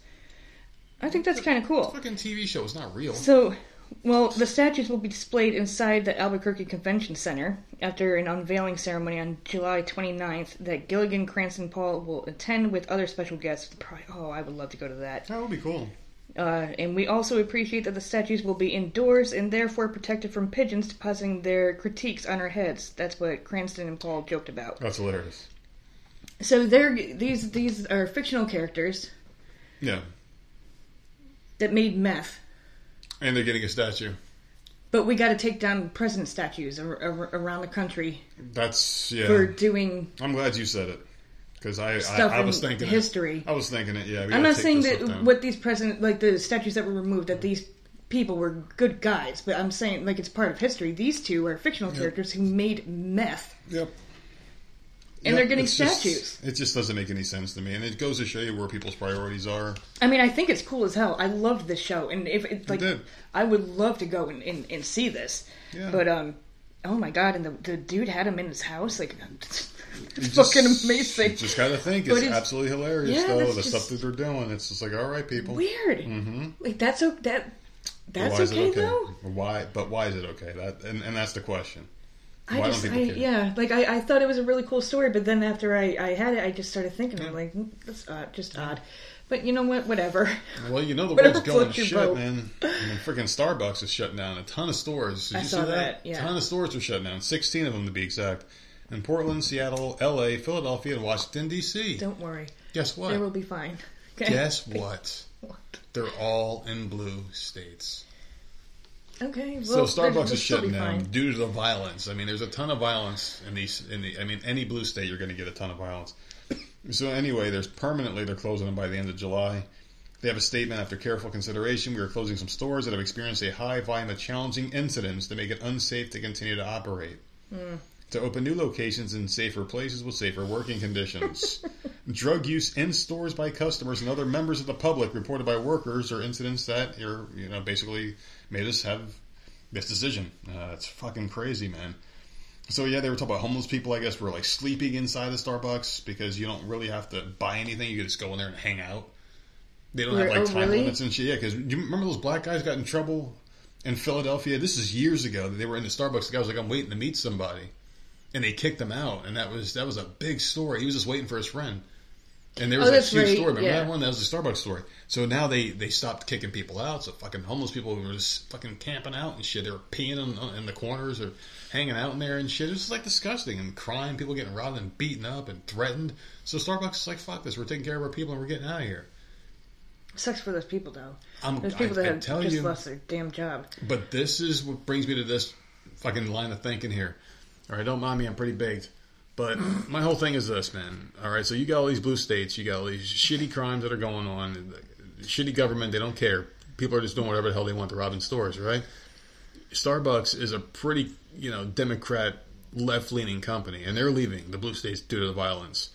I think that's kind of cool. Fucking TV show is not real. So, well, the statues will be displayed inside the Albuquerque Convention Center after an unveiling ceremony on July 29th that Gilligan, Cranston, Paul will attend with other special guests. Probably, oh, I would love to go to that. That would be cool. Uh, and we also appreciate that the statues will be indoors and therefore protected from pigeons depositing their critiques on our heads. That's what Cranston and Paul joked about. That's hilarious. So they're these these are fictional characters Yeah. that made meth. And they're getting a statue. But we got to take down president statues ar- ar- around the country That's yeah. for doing I'm glad you said it because I, I I was thinking history. It. I was thinking it. Yeah. I'm not saying that what these president, like the statues that were removed, that these people were good guys, but I'm saying like it's part of history. These two are fictional characters who made meth, Yep. And Yep, they're getting it's just- statues. it just doesn't make any sense to me, and it goes to show you where people's priorities are. I mean, I think it's cool as hell. I loved this show, and if it, like, did. I would love to go and, and, and see this. Yeah. But um, oh my god, and the, the dude had him in his house, like, [LAUGHS] it's You fucking amazing. Just got to think it's, it's- absolutely hilarious, Yeah, though. The stuff that they're doing, it's just like, all right, people. Weird. Mm-hmm. Like that's that. That's okay, okay? though. Why? But why is it okay? That and, and that's the question. I Why just, I, yeah, like I, I thought it was a really cool story, but then after I, I had it, I just started thinking, I'm like, "Mm, that's odd, just odd. But you know what? Whatever. Well, you know the Whatever world's going to shit, boat. man. I mean, freaking Starbucks is shutting down. A ton of stores. Did I you saw see that? that, yeah. A ton of stores are shutting down. Sixteen of them to be exact. In Portland, Seattle, L.A., Philadelphia, and Washington D.C. Don't worry, Guess what? they will be fine. [LAUGHS] Okay. Guess what? [LAUGHS] What? They're all in blue states. Okay. Well, So Starbucks is shutting down due to the violence. I mean, there's a ton of violence in these. In the, I mean, any blue state, you're going to get a ton of violence. So anyway, there's permanently they're closing them by the end of July. They have a statement after careful consideration. We are closing some stores that have experienced a high volume of challenging incidents to make it unsafe to continue to operate. To open new locations in safer places with safer working conditions. [LAUGHS] Drug use in stores by customers and other members of the public reported by workers are incidents that are, you know, basically made us have this decision. Uh, it's fucking crazy, man. So yeah, they were talking about homeless people. I guess were like sleeping inside the Starbucks because you don't really have to buy anything. You can just go in there and hang out. They don't have like oh, time really? limits and shit. Yeah, because you remember those black guys got in trouble in Philadelphia? This is years ago. They were in the Starbucks. The guy was like, "I'm waiting to meet somebody," and they kicked him out. And that was that was a big story. He was just waiting for his friend. And there oh, was Oh, that huge right, story. Remember yeah. that one? That was the Starbucks story. So now they they stopped kicking people out. So fucking homeless people were just fucking camping out and shit. They were peeing in, in the corners or hanging out in there and shit. It was just like disgusting and crime. People getting robbed and beaten up and threatened. So Starbucks is like, fuck this. We're taking care of our people and we're getting out of here. Sucks for those people though. I'm- There's people I- that I have just you- lost their damn job. But this is what brings me to this fucking line of thinking here. All right, don't mind me, I'm pretty baked. But [CLEARS THROAT] my whole thing is this, man. All right, so you got all these blue states, you got all these shitty crimes that are going on, shitty government, they don't care. People are just doing whatever the hell they want. They're robbing stores, right? Starbucks is a pretty, you know, Democrat left leaning company, and they're leaving the blue states due to the violence.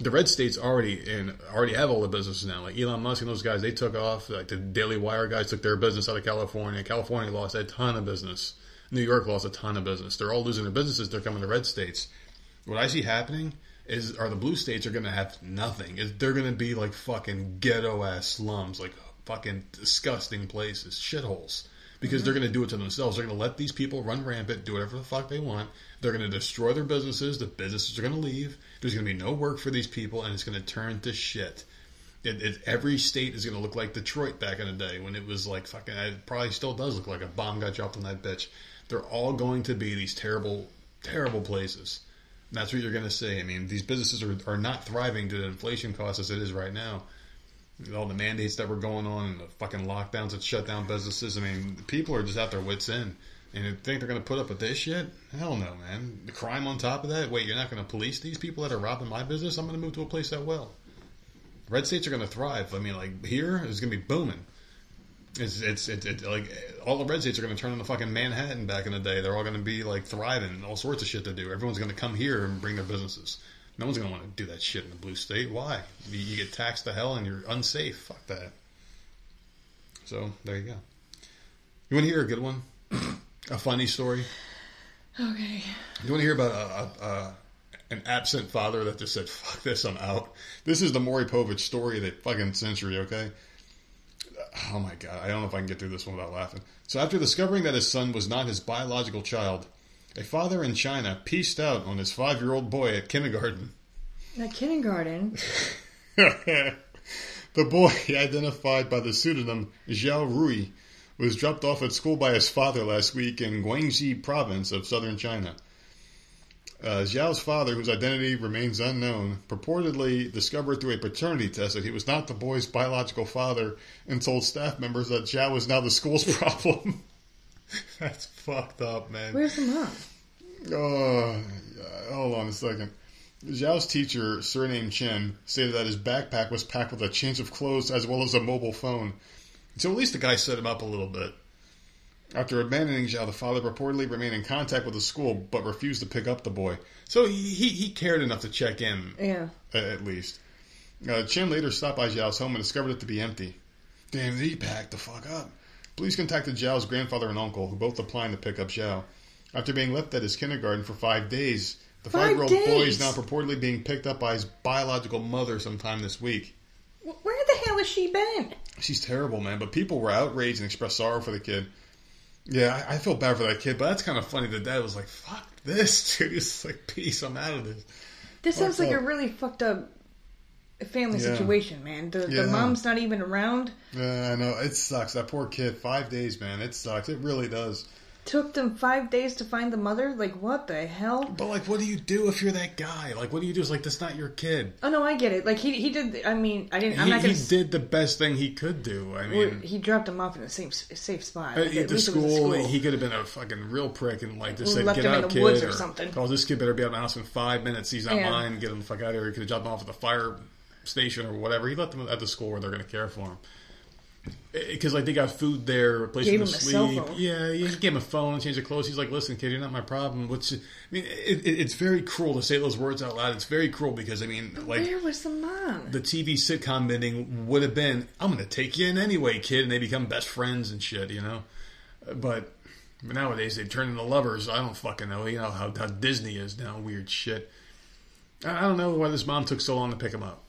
The red states already in already have all the businesses now. Like Elon Musk and those guys, they took off. Like the Daily Wire guys took their business out of California. California lost a ton of business. New York lost a ton of business. They're all losing their businesses. They're coming to red states. What I see happening is, are the blue states are going to have nothing. Is they're going to be like fucking ghetto ass slums, like fucking disgusting places, shitholes. Because mm-hmm. they're going to do it to themselves. They're going to let these people run rampant, do whatever the fuck they want. They're going to destroy their businesses. The businesses are going to leave. There's going to be no work for these people, and it's going to turn to shit. It, it, every state is going to look like Detroit back in the day when it was like fucking. It probably still does look like a bomb got dropped on that bitch. They're all going to be these terrible, terrible places. That's what you're going to see. I mean, these businesses are, are not thriving due to inflation costs as it is right now. All the mandates that were going on and the fucking lockdowns that shut down businesses. I mean, people are just at their wits' end. And think they're going to put up with this shit? Hell no, man. The crime on top of that? Wait, you're not going to police these people that are robbing my business? I'm going to move to a place that will. Red states are going to thrive. I mean, like here is going to be booming. It's it's it, it, like all the red states are going to turn into fucking Manhattan back in the day. They're all going to be like thriving, all sorts of shit to do. Everyone's going to come here and bring their businesses. No one's going to want to do that shit in the blue state. Why? You, you get taxed to hell and you're unsafe. Fuck that. So there you go. You want to hear a good one? a funny story? Okay. You want to hear about a, a, a, an absent father that just said, "Fuck this, I'm out." This is the Maury Povich story of the fucking century. Okay. Oh my god, I don't know if I can get through this one without laughing. So after discovering that his son was not his biological child, a father in China pieced out on his five-year-old boy at kindergarten. At kindergarten. [LAUGHS] the boy, identified by the pseudonym Zhao Rui, was dropped off at school by his father last week in Guangxi province of southern China. Uh, Zhao's father, whose identity remains unknown, purportedly discovered through a paternity test that he was not the boy's biological father and told staff members that Zhao was now the school's [LAUGHS] problem. [LAUGHS] That's fucked up, man. Where's the mom? Oh, hold on a second. Zhao's teacher, surnamed Chen, stated that his backpack was packed with a change of clothes as well as a mobile phone. So at least the guy set him up a little bit. After abandoning Zhao, the father reportedly remained in contact with the school but refused to pick up the boy. So he, he, cared enough to check in, Yeah. at least. Uh, Chen later stopped by Zhao's home and discovered it to be empty. Damn, he packed the fuck up. Police contacted Zhao's grandfather and uncle, who both declined to pick up Zhao. After being left at his kindergarten for five days, the Five five-year-old boy is now purportedly being picked up by his biological mother sometime this week. Where the hell has she been? She's terrible, man. But people were outraged and expressed sorrow for the kid. Yeah, I, I feel bad for that kid, but that's kind of funny. The dad was like, "Fuck this, [LAUGHS] dude." He's like, "Peace, I'm out of this." This sounds like a really fucked up family Yeah. situation, man. The, Yeah. the mom's not even around. Yeah, I know it sucks. That poor kid. Five days, man. It sucks. It really does. Took them five days to find the mother. Like, what the hell? But like, what do you do if you're that guy? Like, what do you do? It's like that's not your kid. Oh no, I get it. Like he he did. I mean, I didn't. I'm he, not gonna. he did the best thing he could do. I mean, he dropped him off in a safe safe spot. At Like, the at least it was a school, school. he could have been a fucking real prick and like just said, "Get out, the kid," woods or something. "Oh, this kid better be out of the house in five minutes. He's not Yeah. mine. Get him the fuck out of here." He could have dropped him off at the fire station or whatever. He left them at the school where they're going to care for him. Because like they got food there, a place Gave for him to sleep. Yeah, he gave him a phone, changed their clothes. He's like, "Listen, kid, you're not my problem." What's I mean, it, it, it's very cruel to say those words out loud. It's very cruel because I mean, like Where was the mom? the TV sitcom ending would have been, I'm going to take you in anyway, kid, and they become best friends and shit, you know? But But nowadays they turn into lovers. I don't fucking know. You know how, how Disney is now. Weird shit. I I don't know why this mom took so long to pick him up.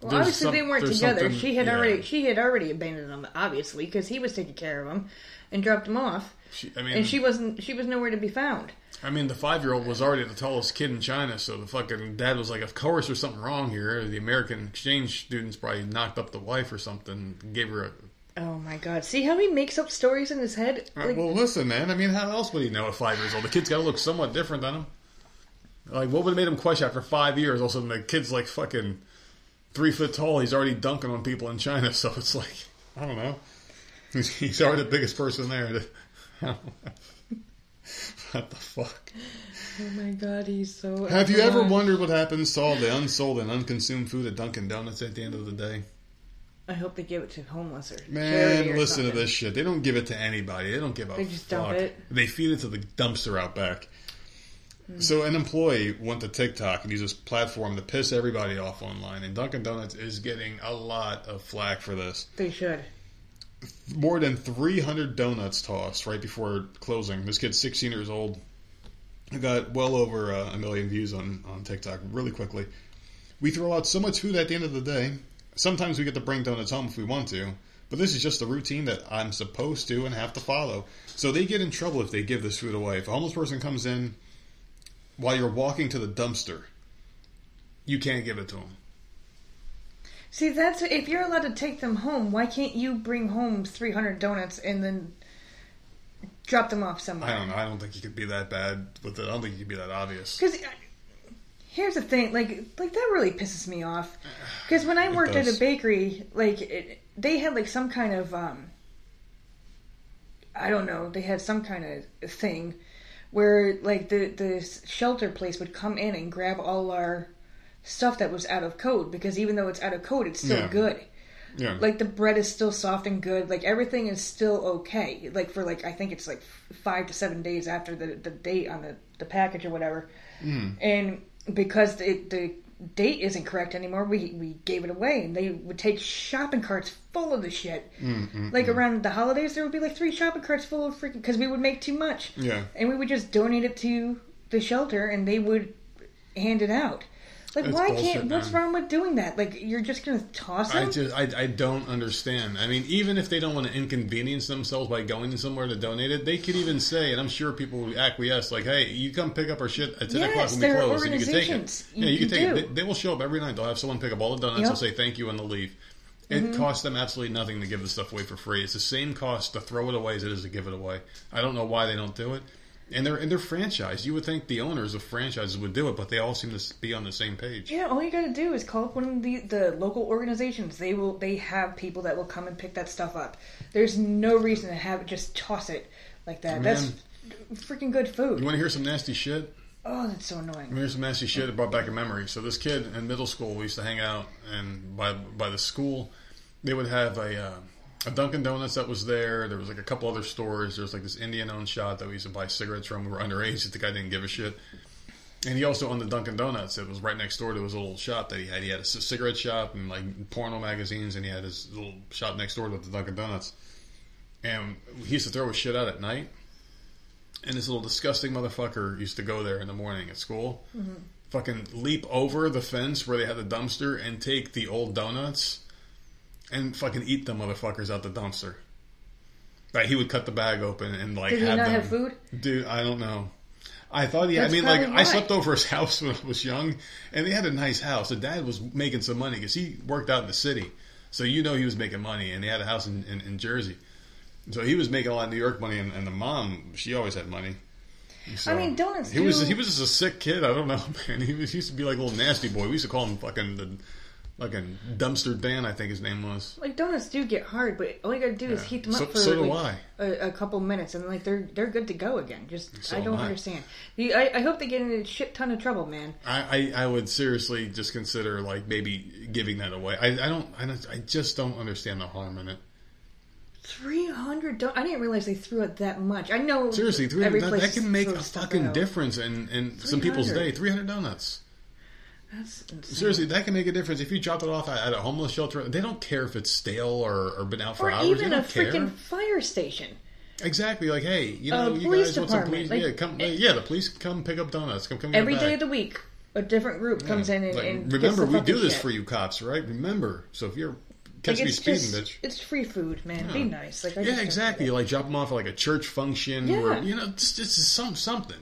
Well, There's obviously some- they weren't together. She had yeah. already she had already abandoned him, obviously, because he was taking care of him and dropped him off, She, I mean, and she wasn't she was nowhere to be found. I mean, the five year old was already the tallest kid in China, so the fucking dad was like, "Of course, there's something wrong here." The American exchange students probably knocked up the wife or something, gave her a. Oh my god! See how he makes up stories in his head? Uh, like, well, listen, man. I mean, how else would he know at five years old? The kid's got to look somewhat different than him. Like, what would have made him question after five years? All of a sudden, the kid's like fucking three foot tall. He's already dunking on people in China, [LAUGHS] so it's like, I don't know. He's, he's already the biggest person there. [LAUGHS] what the fuck? oh my god, he's so. Have you ever wondered what happens to all the unsold and unconsumed food at Dunkin' Donuts at the end of the day? I hope they give it to homeless or Man, or listen to this shit. They don't give it to anybody. They don't give a They just fuck. dump it. They feed it to the dumpster out back. Hmm. So an employee went to TikTok and used this platform to piss everybody off online, and Dunkin' Donuts is getting a lot of flack for this. They should. More than 300 donuts tossed right before closing. This kid's 16 years old. I got well over uh, a million views on, on TikTok really quickly. We throw out so much food at the end of the day. Sometimes we get to bring donuts home if we want to, but this is just a routine that I'm supposed to and have to follow. So they get in trouble if they give this food away. If a homeless person comes in while you're walking to the dumpster, you can't give it to them. See, that's if you're allowed to take them home. Why can't you bring home 300 donuts and then drop them off somewhere? I don't know. I don't think you could be that bad with it. I don't think you could be that obvious. Because here's the thing, like, like that really pisses me off. [SIGHS] Because when I worked at a bakery, like, it, they had like some kind of, um, I don't know, they had some kind of thing where like the the shelter place would come in and grab all our stuff that was out of code because even though it's out of code, it's still Yeah. good. Yeah. Like the bread is still soft and good. Like everything is still okay. Like for like I think it's like five to seven days after the the date on the the package or whatever. Hmm. And because the the date isn't correct anymore, we we gave it away. And they would take shopping carts full of the shit. Mm-hmm, like mm-hmm. around the holidays, there would be like three shopping carts full of freaking because we would make too much. Yeah. And we would just donate it to the shelter, and they would hand it out. Like, That's why bullshit, can't? What's wrong with doing that? Like, you're just gonna toss it. I just I, I don't understand. I mean, even if they don't want to inconvenience themselves by going somewhere to donate it, they could even say, and I'm sure people would acquiesce, like, "Hey, you come pick up our shit at ten Yes, o'clock when we close, and you can take it." organizations. Yeah, You- you can you take it. They, they will show up every night. They'll have someone pick up all the donuts. Yep. They'll say thank you and they'll leave. It Mm-hmm. costs them absolutely nothing to give the stuff away for free. It's the same cost to throw it away as it is to give it away. I don't know why they don't do it. And they're and they're franchised. You would think the owners of franchises would do it, but they all seem to be on the same page. Yeah, all you gotta do is call up one of the, the local organizations. They will they have people that will come and pick that stuff up. There's no reason to have it just toss it like that. That's freaking good food. You want to hear some nasty shit? Oh, that's so annoying. Here's some nasty shit that brought back a memory. So this kid in middle school, we used to hang out, and by by the school, they would have a uh, a Dunkin' Donuts that was there. There was like a couple other stores. There was like this Indian-owned shop that we used to buy cigarettes from. We were [LAUGHS] underage. The guy didn't give a shit. And he also owned the Dunkin' Donuts. It was right next door to his little shop that he had. He had a cigarette shop and like porno magazines, and he had his little shop next door to the Dunkin' Donuts. And he used to throw his shit out at night. And this little disgusting motherfucker used to go there in the morning at school, mm-hmm. fucking leap over the fence where they had the dumpster and take the old donuts and fucking eat the motherfuckers out the dumpster. Like he would cut the bag open and like Did he have not them. have food? Dude, I don't know. I thought he. I mean, like probably I slept over his [LAUGHS] house when I was young, and they had a nice house. The dad was making some money because he worked out in the city, so you know he was making money, and they had a house in, in, in Jersey. So he was making a lot of New York money, and, and the mom, she always had money. So I mean, donuts He was he was just a sick kid. I don't know, [LAUGHS] man. He was he used to be like a little nasty boy. We used to call him fucking the fucking dumpster Dan. I think his name was. Like donuts do get hard, but all you gotta do is heat them up So- for so like. A, a couple minutes, and like they're they're good to go again. Just So I don't I. understand. You- I, I hope they get in a shit ton of trouble, man. I, I, I would seriously just consider like maybe giving that away. I, I don't I don't I just don't understand the harm in it. Three hundred. I didn't realize they threw it that much. I know. Seriously, three every that, that can make a fucking out. difference in, in some people's day. Three hundred donuts. That's insane. Seriously, that can make a difference. If you drop it off at, a homeless shelter, they don't care if it's stale or, or been out for or hours. even they a care. freaking fire station. Exactly. Like, hey, you Uh, know, you guys want some police? department, yeah, like- come. yeah, the police come pick up donuts. Come, come Every it day of the week, a different group comes in and, Like, and remember, we do this shit. for you cops, right? Remember. So if you're catch Like, me speeding, bitch. It's free food, man. Be nice. Like I Yeah, exactly. Like drop them off at like a church function, or you know, it's just some something.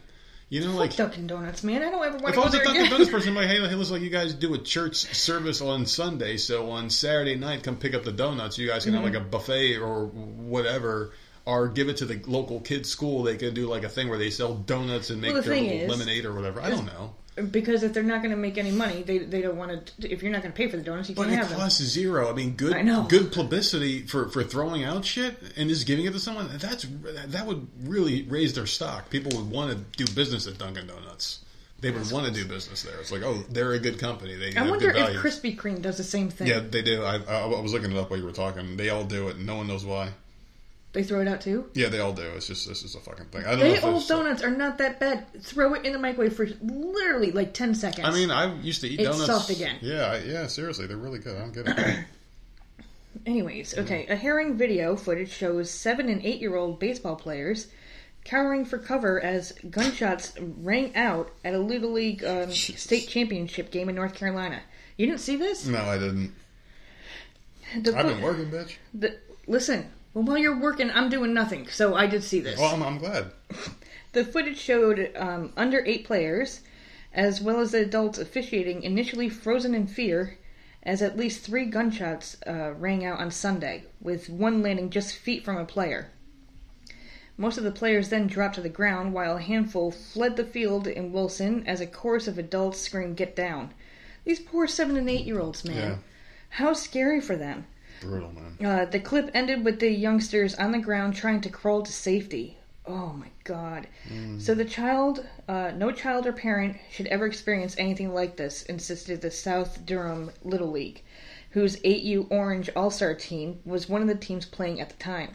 You know, Fuck like Dunkin' Donuts, man. I don't ever want to. if I was a Dunkin'. Donuts person, like, hey, listen, like you guys do a church service on Sunday, so on Saturday night, come pick up the donuts. You guys can Mm-hmm. have like a buffet or whatever, or give it to the local kids' school. They could do like a thing where they sell donuts and make Well, the their little is- lemonade or whatever. I don't know, because if they're not going to make any money, they they don't want to. If you're not going to pay for the donuts, you but can't it have them. costs zero. I mean, good I know. good publicity for for throwing out shit and just giving it to someone. That's that would really raise their stock. People would want to do business at Dunkin' Donuts. They would want to do business there. It's like, oh, they're a good company. They I wonder good if. Krispy Kreme does the same thing. Yeah, they do. I, I, I was looking it up while you were talking. They all do it, and no one knows why. They throw it out too. Yeah, they all do. It's just this is a fucking thing. I don't know. They If old donuts are not that bad. Throw it in the microwave for literally like ten seconds. I mean, I used to eat donuts. It's donuts. soft again. Yeah, I, yeah. Seriously, they're really good. I don't get it. [COUGHS] Anyways, okay. A Herring video footage shows seven and eight year old baseball players cowering for cover as gunshots rang out at a Little League um, [LAUGHS] state championship game in North Carolina. You didn't see this? no, I didn't. The I've been working, bitch. the- listen, well, while you're working, I'm doing nothing, so I did see this. Well, I'm, I'm glad. [LAUGHS] The footage showed um, under eight players, as well as the adults officiating, initially frozen in fear, as at least three gunshots uh, rang out on Sunday, with one landing just feet from a player. Most of the players then dropped to the ground, while a handful fled the field in Wilson as a chorus of adults screamed, Get down. These poor seven and eight year olds, man. Yeah. How scary for them. Brutal, man. Uh, the clip ended with the youngsters on the ground trying to crawl to safety. Oh my god. So the child, uh, no child or parent should ever experience anything like this, insisted the South Durham Little League, whose 8U Orange All Star team was one of the teams playing at the time.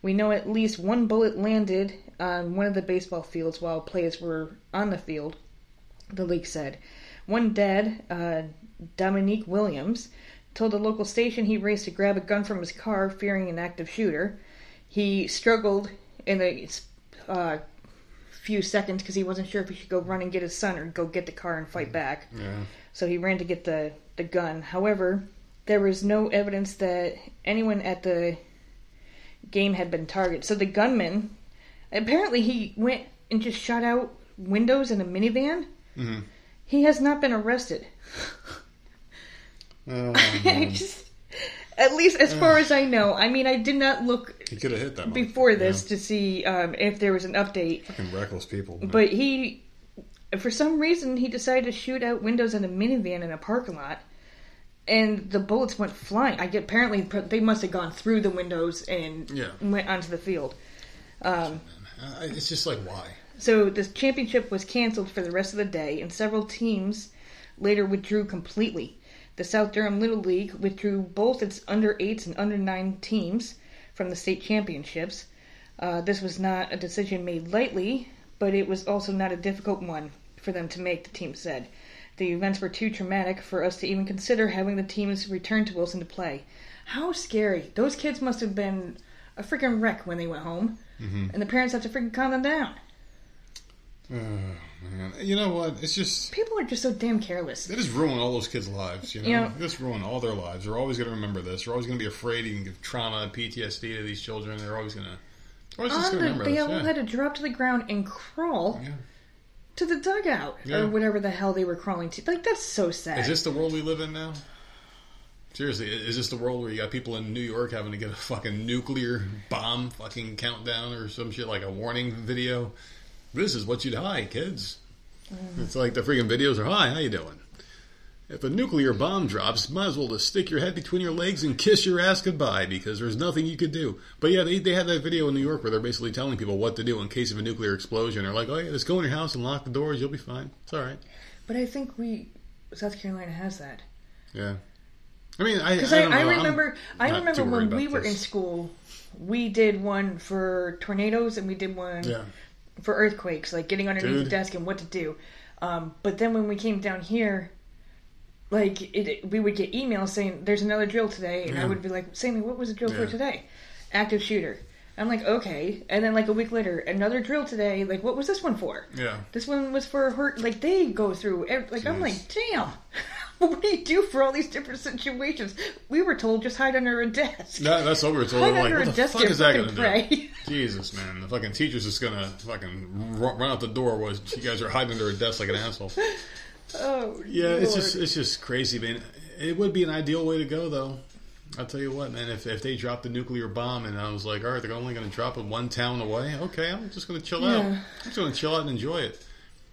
We know at least one bullet landed on one of the baseball fields while players were on the field, the league said. One dead, uh, Dominique Williams, told a local station he raced to grab a gun from his car, fearing an active shooter. He struggled in a uh, few seconds because he wasn't sure if he should go run and get his son or go get the car and fight back. Yeah. So he ran to get the, the gun. However, there was no evidence that anyone at the game had been targeted. So the gunman, apparently, he went and just shot out windows in a minivan. hmm He has not been arrested. [LAUGHS] Oh, [LAUGHS] I just, at least as far as I know. I mean, I did not look he could have hit that before this Yeah. to see um, if there was an update. Fucking reckless people. man. But he, for some reason, he decided to shoot out windows in a minivan in a parking lot, and the bullets went flying. I get apparently they must have gone through the windows and Yeah. went onto the field. Um, it's just like why? so the championship was canceled for the rest of the day, and several teams later withdrew completely. The South Durham Little League withdrew both its under eights and under nine teams from the state championships. Uh, this was not a decision made lightly, but it was also not a difficult one for them to make, the team said. The events were too traumatic for us to even consider having the teams return to Wilson to play. How scary. Those kids must have been a freaking wreck when they went home. And the parents have to freaking calm them down. Oh, man. You know what? It's just. People are just so damn careless. They just ruin all those kids' lives, you know? Yeah. They just ruin all their lives. They're always going to remember this. They're always going to be afraid you can give trauma and PTSD to these children. They're always going to. Always just On going to the, this. all Yeah. had to drop to the ground and crawl Yeah. to the dugout Yeah. or whatever the hell they were crawling to. Like that's so sad. Is this the world we live in now? Seriously, is this the world where you got people in New York having to get a fucking nuclear bomb fucking countdown or some shit like a warning video? This is what you'd hide, kids. Mm. It's like the freaking videos are, hi, how you doing? If a nuclear bomb drops, might as well just stick your head between your legs and kiss your ass goodbye because there's nothing you could do. But yeah, they, they had that video in New York where they're basically telling people what to do in case of a nuclear explosion. They're like, oh yeah, just go in your house and lock the doors, you'll be fine. It's alright. but I think we South Carolina has that. Yeah. I mean, I, Because I, I, don't I, know. I'm remember I remember when we were in school, we did one for tornadoes and we did one Yeah. For earthquakes, like getting underneath the desk and what to do. Um, but then when we came down here, like it, we would get emails saying there's another drill today, and I would be like, Sammy, what was the drill for today? Active shooter. I'm like, okay. And then like a week later, another drill today. Like, what was this one for? Yeah. This one was for her. Like they go through. Like I'm like, damn. [LAUGHS] what do you do for all these different situations? We were told just hide under a desk. That, that's what we were told. hide We're like, under what a the desk fuck is that going to do? pray. [LAUGHS] Jesus, man. The fucking teacher's just going to fucking run, out the door while you guys are hiding under a desk like an asshole. [LAUGHS] oh Yeah, it's just it's just crazy, man. It would be an ideal way to go, though. I'll tell you what, man. If, if they dropped the nuclear bomb and I was like, all right, they're only going to drop it one town away, okay, I'm just going to chill out. I'm just going to chill out and enjoy it.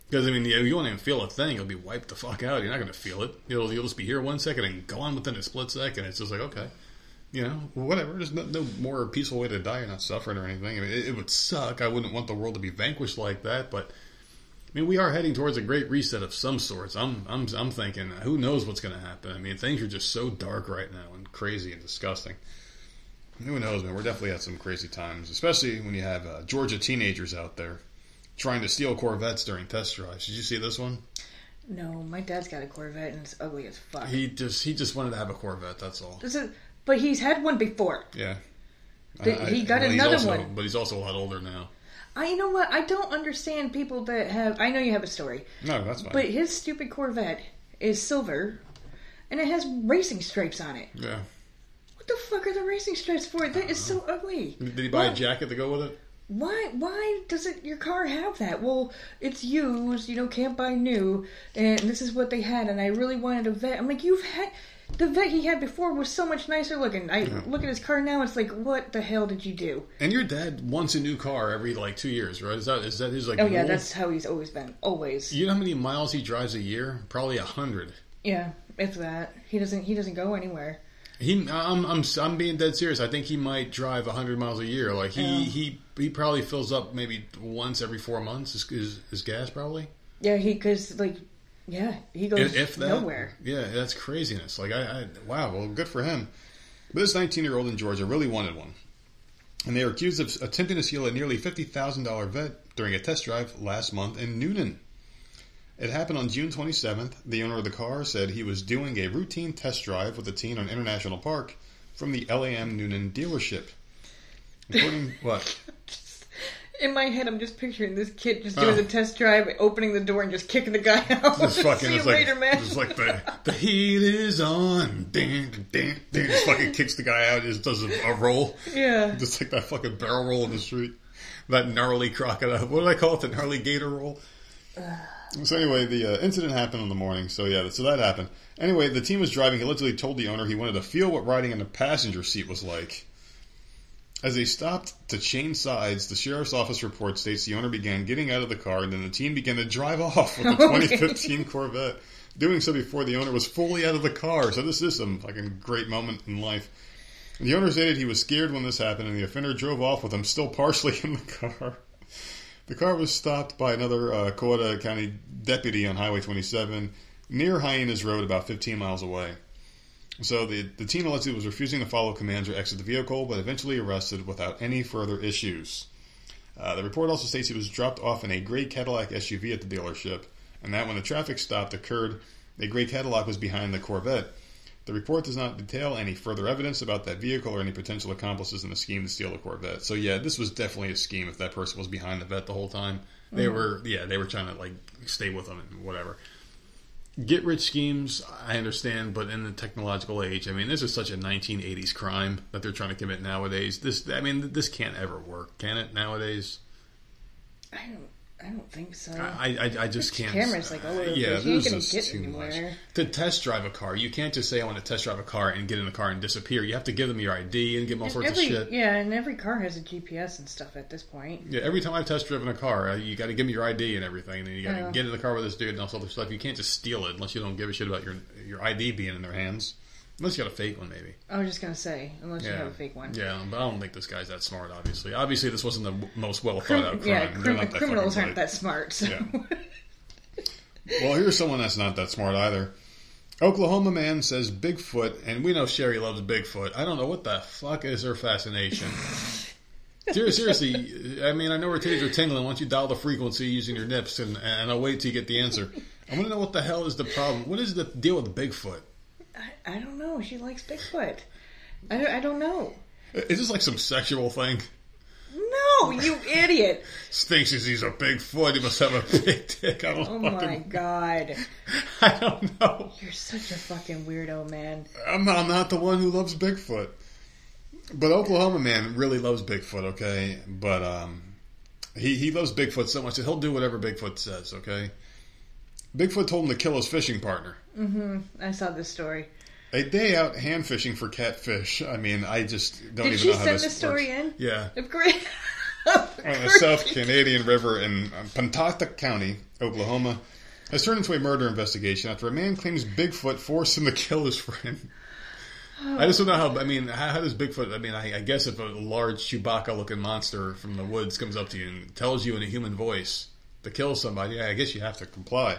Because I mean, you won't even feel a thing. You'll be wiped the fuck out. You're not going to feel it. You'll you'll just be here one second and gone within a split second. It's just like okay, you know, whatever. There's no, no more peaceful way to die. You're not suffering or anything. I mean, it, it would suck. I wouldn't want the world to be vanquished like that. But I mean, we are heading towards a great reset of some sorts. I'm I'm I'm thinking, who knows what's going to happen? I mean, things are just so dark right now and crazy and disgusting. Who knows, man? We're definitely at some crazy times, especially when you have uh, Georgia teenagers out there trying to steal Corvettes during test drives. Did you see this one? No, my dad's got a Corvette and it's ugly as fuck. He just he just wanted to have a Corvette. That's all. This is, but he's had one before. Yeah. But he got well, another also- one. but he's also a lot older now. I, you know what? I don't understand people that have. I know you have a story, No, that's fine. but his stupid Corvette is silver, and it has racing stripes on it. yeah. What the fuck are the racing stripes for? That is so ugly. Did he buy a jacket to go with it? Why? Why doesn't your car have that? Well, it's used. You know, can't buy new, and this is what they had. And I really wanted a vet. I'm like, you've had the vet he had before was so much nicer looking. I look at his car now. It's like, what the hell did you do? And your dad wants a new car every like two years, right? Is that is that his like? Oh yeah, rule? that's how he's always been. Always. You know how many miles he drives a year? Probably a hundred. Yeah, if that. He doesn't. He doesn't go anywhere. He, I'm, I'm, I'm being dead serious. I think he might drive hundred miles a year. Like he, Yeah. he, he probably fills up maybe once every four months. His, his, his gas probably. Yeah, he because like, yeah, he goes If, if that, nowhere. Yeah, that's craziness. Like I, I, wow. Well, good for him. But this 19 year old in Georgia really wanted one, and they are accused of attempting to steal a nearly fifty thousand dollar vet during a test drive last month in Newnan. It happened on June 27th. The owner of the car said he was doing a routine test drive with the teen on International Park from the LAM Newnan dealership. According [LAUGHS] what? In my head, I'm just picturing this kid just Oh. doing the test drive, opening the door, and just kicking the guy out. [LAUGHS] It's fucking. See you like, later, man. it's like the the heat is on. Ding, ding, ding. Just fucking kicks the guy out. Just does a, a roll. yeah. Just like that fucking barrel roll in the street. That gnarly crocodile. What did I call it? The gnarly gator roll. So anyway, the uh, incident happened in the morning. So yeah, so that happened. Anyway, the team was driving. He allegedly told the owner he wanted to feel what riding in the passenger seat was like. As they stopped to change sides, the sheriff's office report states the owner began getting out of the car, and then the team began to drive [LAUGHS] off with the Okay. 2015 Corvette. Doing so before the owner was fully out of the car. So this is some fucking great moment in life. The owner stated he was scared when this happened, and the offender drove off with him still partially [LAUGHS] in the car. The car was stopped by another uh, County deputy on Highway 27 near Hyenas Road, about 15 miles away. So the, the teen allegedly was refusing to follow commands or exit the vehicle, but eventually arrested without any further issues. Uh, the report also states he was dropped off in a gray Cadillac SUV at the dealership, and that when the traffic stop occurred, a gray Cadillac was behind the Corvette. The report does not detail any further evidence about that vehicle or any potential accomplices in the scheme to steal the Corvette. So yeah, this was definitely a scheme if that person was behind the vet the whole time. They mm-hmm. were yeah, they were trying to like stay with them and whatever. Get rich schemes, I understand, but in the technological age, I mean, this is such a 1980s crime that they're trying to commit nowadays. This, I mean, this can't ever work, can it? Nowadays, I don't. I don't think so. I, I, I just There's can't. cameras, like, all over the yeah, place. You ain't gonna get too much. anywhere. To test drive a car, you can't just say I want to test drive a car and get in the car and disappear. You have to give them your ID and give them all sorts every, of shit. Yeah, and every car has a GPS and stuff at this point. Yeah, every time I've test driven a car, uh, you got to give me your ID and everything, and then you got to Yeah. get in the car with this dude and all this other stuff. You can't just steal it unless you don't give a shit about your your ID being in their hands. Unless you got a fake one, maybe. I was just gonna say, unless you Yeah, have a fake one. Yeah, but I don't think this guy's that smart. Obviously, obviously, this wasn't the w- most well thought out Crim- crime. yeah, They're crim- not that criminals fucking aren't bright. that smart. So. Yeah. [LAUGHS] Well, here's someone that's not that smart either. Oklahoma man says Bigfoot, and we know Sherry loves Bigfoot. I don't know what the fuck is her fascination. [LAUGHS] Ser- Seriously, I mean, I know her titties are tingling. Why don't you dial the frequency using your nips, and, and I'll wait till you get the answer. I want to know what the hell is the problem. What is the deal with Bigfoot? I, I don't know. She likes Bigfoot. I don't, I don't know. Is this like some sexual thing? No, you [LAUGHS] idiot! Thinks he's a Bigfoot. He must have a big dick. I don't Oh fucking. my god. [LAUGHS] I don't know. You're such a fucking weirdo, man. I'm not, I'm not the one who loves Bigfoot. But Oklahoma man really loves Bigfoot, okay? But um, he, he loves Bigfoot so much that he'll do whatever Bigfoot says, okay? Bigfoot told him to kill his fishing partner. Mm-hmm. I saw this story. A day out hand fishing for catfish. I mean, I just don't Did even know how this Did she send the story works. in? Yeah. Of course. [LAUGHS] On the South Canadian River in Pontotoc County, Oklahoma, has turned into a murder investigation after a man claims Bigfoot forced him to kill his friend. I just don't know how. I mean, how, how does Bigfoot? I mean, I, I guess if a large Chewbacca-looking monster from the woods comes up to you and tells you in a human voice to kill somebody, I guess you have to comply.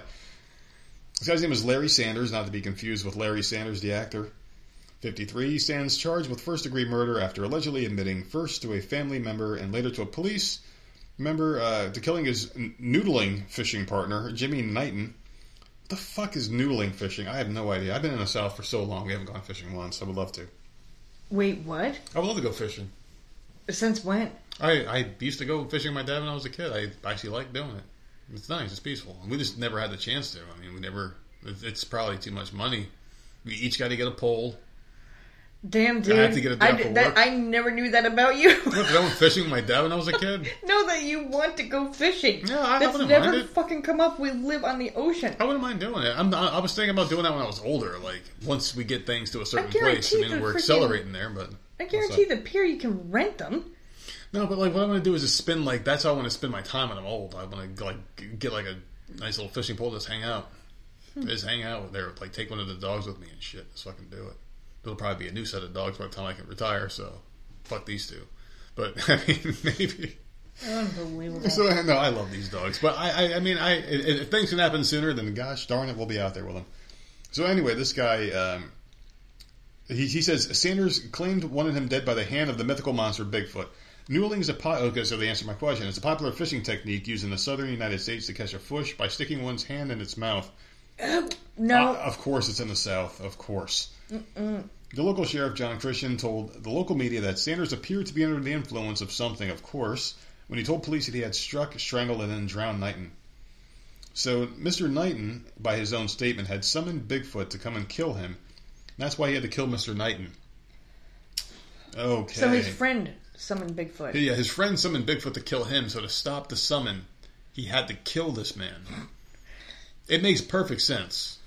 This guy's name is Larry Sanders, not to be confused with Larry Sanders, the actor. 53 he stands charged with first degree murder after allegedly admitting first to a family member and later to a police member uh, to killing his noodling fishing partner, Jimmy Knighton. What the fuck is noodling fishing? I have no idea. I've been in the South for so long. We haven't gone fishing once. I would love to. Wait, what? I would love to go fishing. Since when? I, I used to go fishing with my dad when I was a kid. I actually like doing it. It's nice. It's peaceful. And We just never had the chance to. I mean, we never. It's probably too much money. We each got to get a pole. Damn, dude. have to get a I, did- that, work. I never knew that about you. [LAUGHS] I went fishing with my dad when I was a kid. [LAUGHS] know that you want to go fishing. Yeah, I That's wouldn't never mind it. fucking come up. We live on the ocean. I wouldn't mind doing it. I'm, I was thinking about doing that when I was older. Like once we get things to a certain place. I mean, we're freaking- accelerating there, but I guarantee the pier you can rent them. No, but like what I'm going to do is just spend like that's how I want to spend my time when I'm old. I want to like get like a nice little fishing pole, just hang out, Hmm. just hang out there. Like take one of the dogs with me and shit, so I can do it. There'll probably be a new set of dogs by the time I can retire. So fuck these two. But [LAUGHS] I mean, maybe. Unbelievable. So no, I love these dogs, but I, I, I mean, I if if things can happen sooner, then gosh darn it, we'll be out there with them. So anyway, this guy, um, he, he says Sanders claimed wanted him dead by the hand of the mythical monster Bigfoot. Noodling is a po- okay, so they answered my question. It's a popular fishing technique used in the southern United States to catch a fish by sticking one's hand in its mouth. [CLEARS THROAT] no. Uh, of course, it's in the South. Of course. The local sheriff, John Christian, told the local media that Sanders appeared to be under the influence of something, of course, when he told police that he had struck, strangled, and then drowned Knighton. So, Mr. Knighton, by his own statement, had summoned Bigfoot to come and kill him. That's why he had to kill Mr. Knighton. Okay. So his friend summoned Bigfoot. Yeah, his friend summoned Bigfoot to kill him, so to stop the summon, he had to kill this man. It makes perfect sense.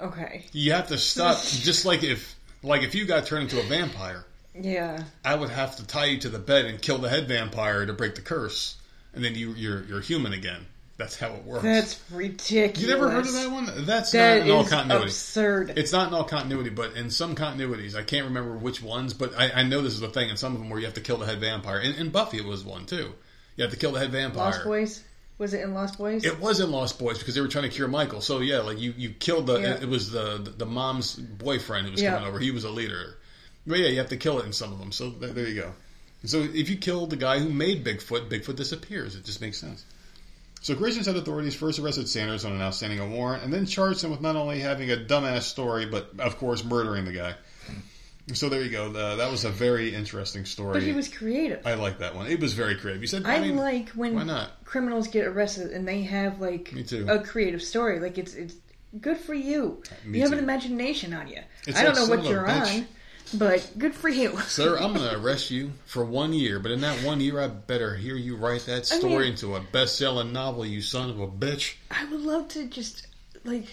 Okay. You have to stop. just like if, like if you got turned into a vampire, Yeah. I would have to tie you to the bed and kill the head vampire to break the curse, and then you, you're you're human again. That's how it works. That's ridiculous. you never heard of that one? That's That not in all continuity. absurd. It's not in all continuity, but in some continuities, I can't remember which ones, but I, I know this is a thing in some of them where you have to kill the head vampire. In, in Buffy, it was one too. You have to kill the head vampire. Lost Boys? Was it in Lost Boys? It was in Lost Boys because they were trying to cure Michael. So yeah, like you, you killed the. Yeah. It was the the mom's boyfriend who was Yeah. coming over. He was a leader. But yeah, you have to kill it in some of them. So there, there you go. So if you kill the guy who made Bigfoot, Bigfoot disappears. It just makes sense. So Christian said authorities first arrested Sanders on an outstanding warrant, and then charged him with not only having a dumbass story, but of course murdering the guy. So there you go. Uh, that was a very interesting story. but he was creative. I like that one. It was very creative. You said I, mean, like when why not? criminals get arrested and they have like Me too. a creative story. Like it's it's good for you. Me you have too. an imagination on you. It's I don't like know what you're on, but good for you. Sir, I'm going [LAUGHS] to arrest you for one year, but in that one year, I better hear you write that I story mean- into a best-selling novel, you son of a bitch. I would love to just like.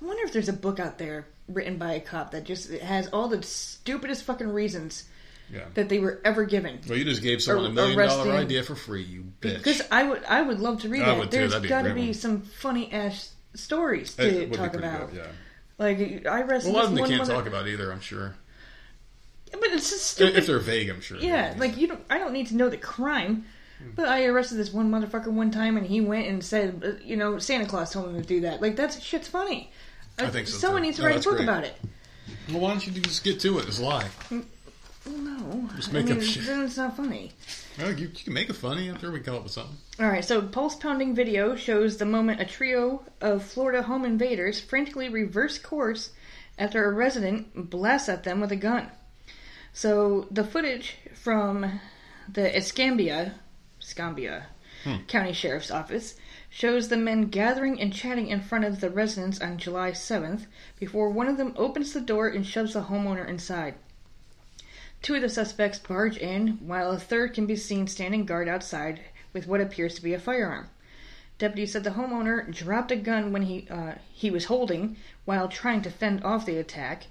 I wonder if there's a book out there written by a cop that just has all the stupidest fucking reasons Yeah. that they were ever given. Well, you just gave someone a million dollar arresting- idea for free, you bitch. Because I would, I would love to read I that. There's be got to great be some funny ass stories to talk about. good, yeah. Like I Well, arrested a lot of them they can't talk about either, I'm sure. But it's just stupid. If they're vague, I'm sure. Yeah, like you don't. I don't need to know the crime. Hmm. But I arrested this one motherfucker one time, and he went and said, uh, you know, Santa Claus told him to do that. Like that's shit's funny. I think so, Someone too. needs to No, write a that's book great. about it. Well, why don't you just get to it? Just lie. Well, no, Just I make mean, up shit. then it's not funny. Well, you, you can make it funny. I'm sure we can come up with something. All right, so pulse pounding video shows the moment a trio of Florida home invaders frantically reverse course after a resident blasts at them with a gun. So the footage from the Escambia, Escambia County Sheriff's Office shows the men gathering and chatting in front of the residence on July 7th before one of them opens the door and shoves the homeowner inside. Two of the suspects barge in, while a third can be seen standing guard outside with what appears to be a firearm. Deputies said the homeowner dropped a gun when he uh, he was holding while trying to fend off the attack,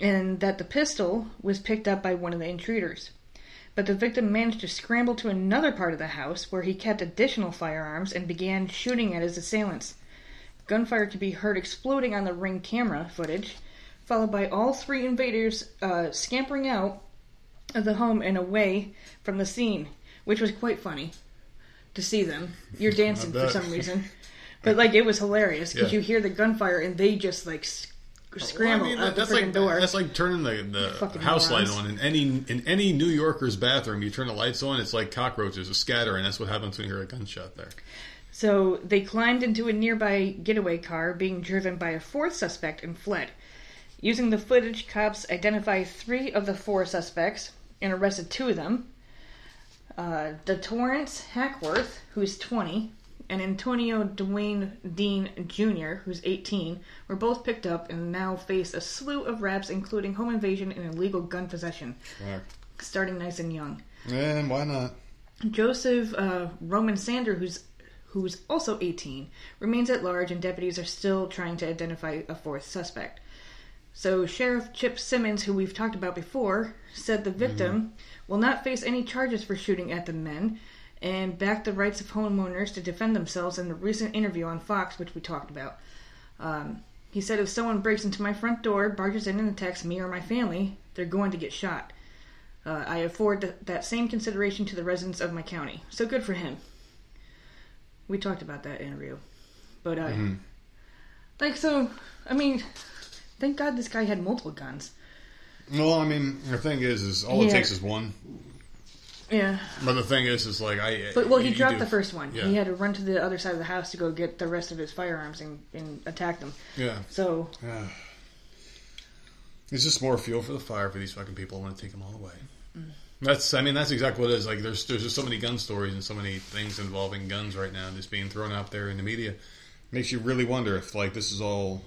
and that the pistol was picked up by one of the intruders. But the victim managed to scramble to another part of the house where he kept additional firearms and began shooting at his assailants. Gunfire could be heard exploding on the ring camera footage, followed by all three invaders uh, scampering out of the home and away from the scene, which was quite funny to see them. You're dancing for some reason, [LAUGHS] but like it was hilarious because Yeah. you hear the gunfire and they just like scramble Well, I mean, out the that's freaking like door. that's like turning the, the house light on in any in any New Yorker's bathroom. You turn the lights on, it's like cockroaches are scattering. That's what happens when you hear a gunshot there. So they climbed into a nearby getaway car being driven by a fourth suspect and fled. Using the footage, cops identified three of the four suspects and arrested two of them. Uh, the Torrance Hackworth, who's 20, and Antonio Dwayne Dean Jr., who's 18, were both picked up and now face a slew of raps, including home invasion and illegal gun possession, starting nice and young. And why not? Joseph uh, Roman Sander, who's who's also 18, remains at large, and deputies are still trying to identify a fourth suspect. So Sheriff Chip Simmons, who we've talked about before, said the victim will not face any charges for shooting at the men, and backed the rights of homeowners to defend themselves in a recent interview on Fox, which we talked about. Um, he said, "If someone breaks into my front door, barges in and attacks me or my family, they're going to get shot." Uh, I afford th- that same consideration to the residents of my county. So good for him. We talked about that interview. But, uh, like, so, I mean, thank God this guy had multiple guns. Well, I mean, the thing is, is all it takes is one. Yeah. But the thing is, is like I. But, well, he you dropped do- the first one. Yeah. He had to run to the other side of the house to go get the rest of his firearms and, and attack them. Yeah. So, Yeah. [SIGHS] It's just more fuel for the fire for these fucking people. I want to take them all away. Mm. That's, I mean, that's exactly what it is. Like, there's there's just so many gun stories and so many things involving guns right now, just being thrown out there in the media. Makes you really wonder if like this is all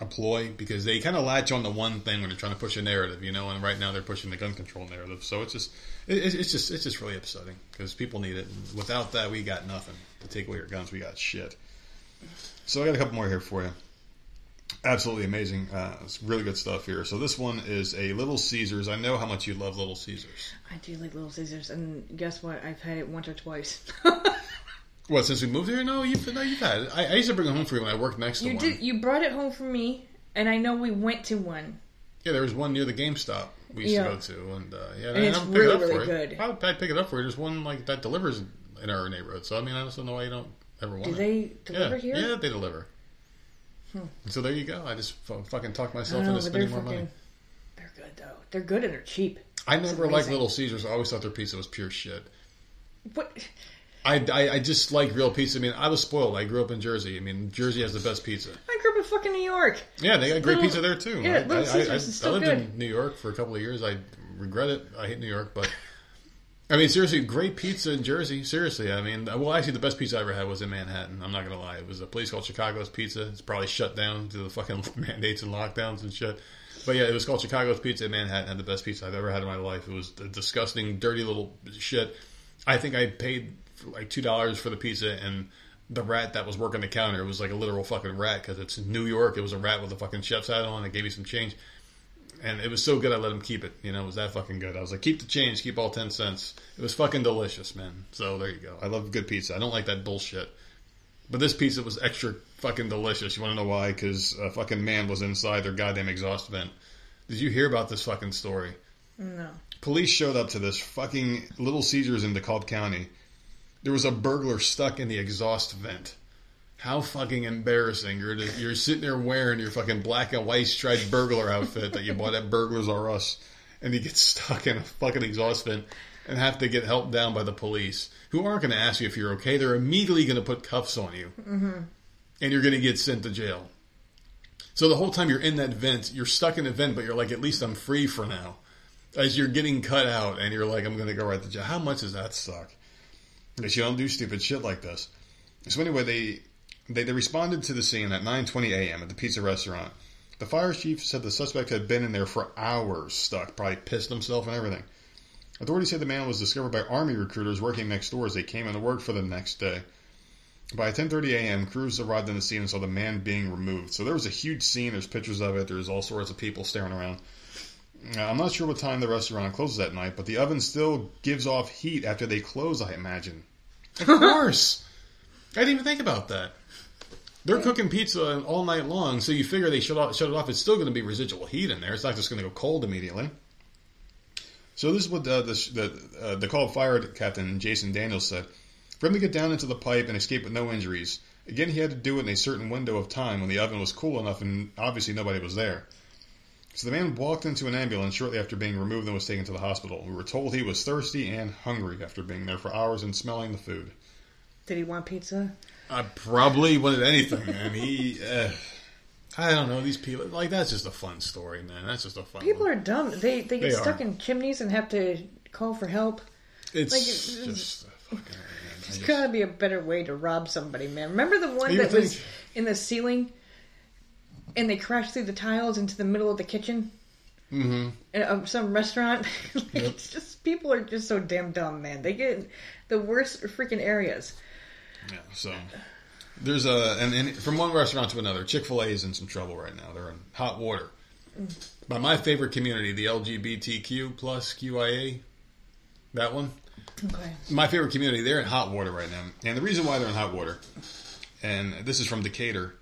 a ploy because they kind of latch on to one thing when they're trying to push a narrative, you know. And right now they're pushing the gun control narrative, so it's just it, it's- just it's just really upsetting because people need it. And without that, we got nothing to take away your guns. We got shit. So I got a couple more here for you absolutely amazing. Uh, it's really good stuff here. So this one is a Little Caesars. I know how much you love Little Caesars. I do like Little Caesars, and guess what? I've had it once or twice. [LAUGHS] What since we moved here? No, you've no, you've had it. I, I used to bring it home for you when I worked next to you one. did. You brought it home for me, and I know we went to one. Yeah, there was one near the GameStop we used Yeah. to go to, and uh, yeah, And I it's don't pick really, it up really for good. I'd, I'd pick it up for you. There's one like that delivers in our neighborhood. So I mean, I just don't know why you don't ever want Do it. they deliver yeah, here? Hmm. yeah, they deliver. So there you go. I just fu- fucking talked I myself don't know, into but they're spending more fucking. money. They're good though. They're good and they're cheap. I never liked amazing. Little Caesars. I always thought their pizza was pure shit. What? I, I, I just like real pizza. I mean, I was spoiled. I grew up in Jersey. I mean, Jersey has the best pizza. I grew up in fucking New York. Yeah, they got great Little- pizza there too. yeah, I, I, I, I lived good. in New York for a couple of years. I regret it. I hate New York, but I mean, seriously, great pizza in Jersey. Seriously, I mean, well, actually, the best pizza I ever had was in Manhattan. I'm not gonna lie. It was a place called Chicago's Pizza. It's probably shut down due to the fucking [LAUGHS] mandates and lockdowns and shit. But yeah, it was called Chicago's Pizza in Manhattan. Had the best pizza I've ever had in my life. It was a disgusting, dirty little shit. I think I paid like two dollars for the pizza, and the rat that was working the counter was like a literal fucking rat because it's New York. It was a rat with a fucking chef's hat on. They gave me some change, and it was so good I let him keep it. You know, it was that fucking good. I was like, keep the change, keep all ten cents. It was fucking delicious, man. So there you go. I love good pizza. I don't like that bullshit. But this pizza was extra fucking delicious. You want to know why? Because a fucking man was inside their goddamn exhaust vent. Did you hear about this fucking story? No. Police showed up to this fucking Little Caesars in DeKalb County. There was a burglar stuck in the exhaust vent. How fucking embarrassing! You're just, you're sitting there wearing your fucking black and white striped burglar outfit that you bought at Burglars R Us, and you get stuck in a fucking exhaust vent and have to get helped down by the police, who aren't going to ask you if you're okay. They're immediately going to put cuffs on you, mm-hmm. and you're going to get sent to jail. So the whole time you're in that vent, you're stuck in a vent, but you're like, at least I'm free for now. as you're getting cut out and you're like, I'm going to go right to jail. How much does that suck? Because you don't do stupid shit like this. So anyway, they they, they responded to the scene at 9:20 a.m. at the pizza restaurant. The fire chief said the suspect had been in there for hours, stuck, probably pissed himself and everything. Authorities said the man was discovered by army recruiters working next door as they came into work for the next day. By 10:30 a.m., crews arrived on the scene and saw the man being removed. So there was a huge scene. There's pictures of it. There's all sorts of people staring around. Now, I'm not sure what time the restaurant closes at night, but the oven still gives off heat after they close. I imagine. Of [LAUGHS] course. I didn't even think about that. They're cooking pizza all night long, so you figure they shut, off, shut it off. It's still going to be residual heat in there. It's not just going to go cold immediately. So this is what uh, the the, uh, DeKalb fire captain Jason Daniels said. For him to get down into the pipe and escape with no injuries, again he had to do it in a certain window of time when the oven was cool enough and obviously nobody was there. So the man walked into an ambulance shortly after being removed and was taken to the hospital. We were told he was thirsty and hungry after being there for hours and smelling the food. Did he want pizza? I probably wanted anything, man. He, uh, I don't know these people. Like that's just a fun story, man. That's just a fun. People one. are dumb. They they get They stuck are. in chimneys and have to call for help. It's like, it's- just. a fucking- I There's just- gotta be a better way to rob somebody, man. Remember the one You that was in the ceiling, and they crash through the tiles into the middle of the kitchen Mhm. in- of some restaurant. [LAUGHS] like, It's just people are just so damn dumb, man. They get the worst freaking areas. Yeah, so there's a and, and from one restaurant to another, Chick Fil A is in some trouble right now. They're in hot water. By my favorite community, the LGBTQ plus QIA, that one. Okay. My favorite community, they're in hot water right now, and the reason why they're in hot water, and this is from Decatur,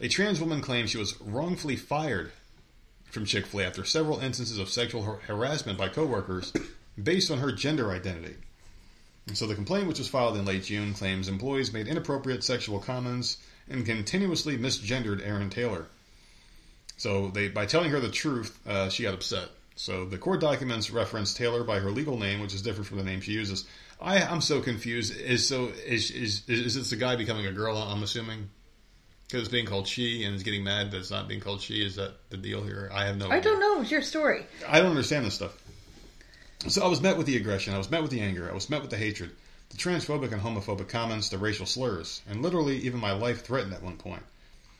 a trans woman claims she was wrongfully fired from Chick Fil A after several instances of sexual har- harassment by coworkers based on her gender identity. And so the complaint, which was filed in late June, claims employees made inappropriate sexual comments and continuously misgendered Aaron Taylor. So they, by telling her the truth, uh, she got upset. So the court documents reference Taylor by her legal name, which is different from the name she uses. I, I'm so confused. Is so is is is this a guy becoming a girl? I'm assuming because it's being called she and is getting mad that it's not being called she. Is that the deal here? I have no. I don't know. It's your story. I don't understand this stuff. So I was met with the aggression, I was met with the anger, I was met with the hatred, the transphobic and homophobic comments, the racial slurs, and literally even my life threatened at one point.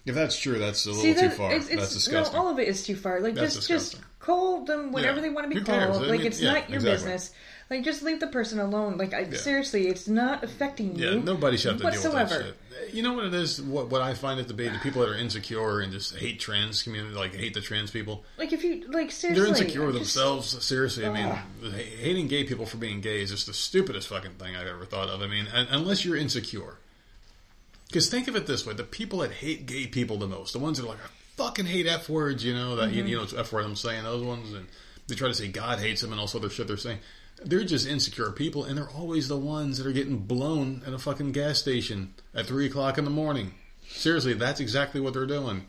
If that's true, that's a little See, too far. it's, it's, that's disgusting. No, all of it is too far. Like That's just disgusting. just call them whatever Yeah. they want to be Who called. Like mean, it's yeah, not your exactly. business. Like just leave the person alone. Like I, seriously, it's not affecting you. yeah, nobody should have to whatsoever. deal with that shit. You know what it is? What what I find it to be the people that are insecure and just hate trans community, like hate the trans people. Like if you like seriously, They're insecure with just- themselves. Seriously, I mean, hating gay people for being gay is just the stupidest fucking thing I've ever thought of. I mean, unless you're insecure. Because think of it this way: the people that hate gay people the most, the ones that are like, I fucking hate f words, you know, that you, you mm-hmm. know, it's f word I'm saying those ones, and they try to say God hates them and all this other shit they're saying. They're just insecure people, and they're always the ones that are getting blown at a fucking gas station at three o'clock in the morning. Seriously, that's exactly what they're doing.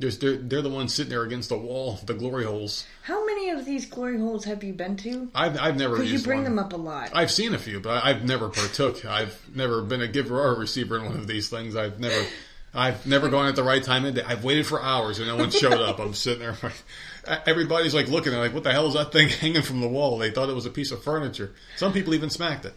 There's, they're, they're the ones sitting there against the wall, the glory holes. How many of these glory holes have you been to? I've, I've never Because you bring one. them up a lot. I've seen a few, but I've never partook. I've never been a giver or a receiver in one of these things. I've never, I've never gone at the right time of day. I've waited for hours and no one showed up. I'm sitting there, like, everybody's like looking at, it, like, what the hell is that thing [LAUGHS] hanging from the wall? They thought it was a piece of furniture. Some people even smacked it,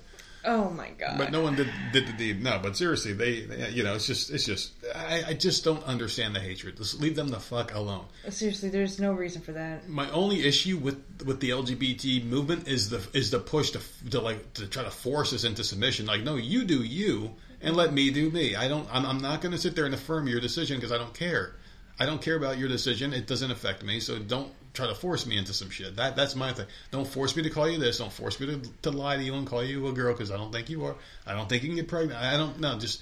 oh my god! but no one did did the deed. No, but seriously, they, they you know, it's just, it's just, I, I just don't understand the hatred. Just leave them the fuck alone. seriously, there's no reason for that. My only issue with with the LGBT movement is the is the push to to like to try to force us into submission. Like, no, you do you, and let me do me. I don't. I'm, I'm not going to sit there and affirm your decision because I don't care. I don't care about your decision. It doesn't affect me. So don't try to force me into some shit. That that's my thing. Don't force me to call you this. Don't force me to, to lie to you and call you a girl because I don't think you are. I don't think you can get pregnant. I don't. No, just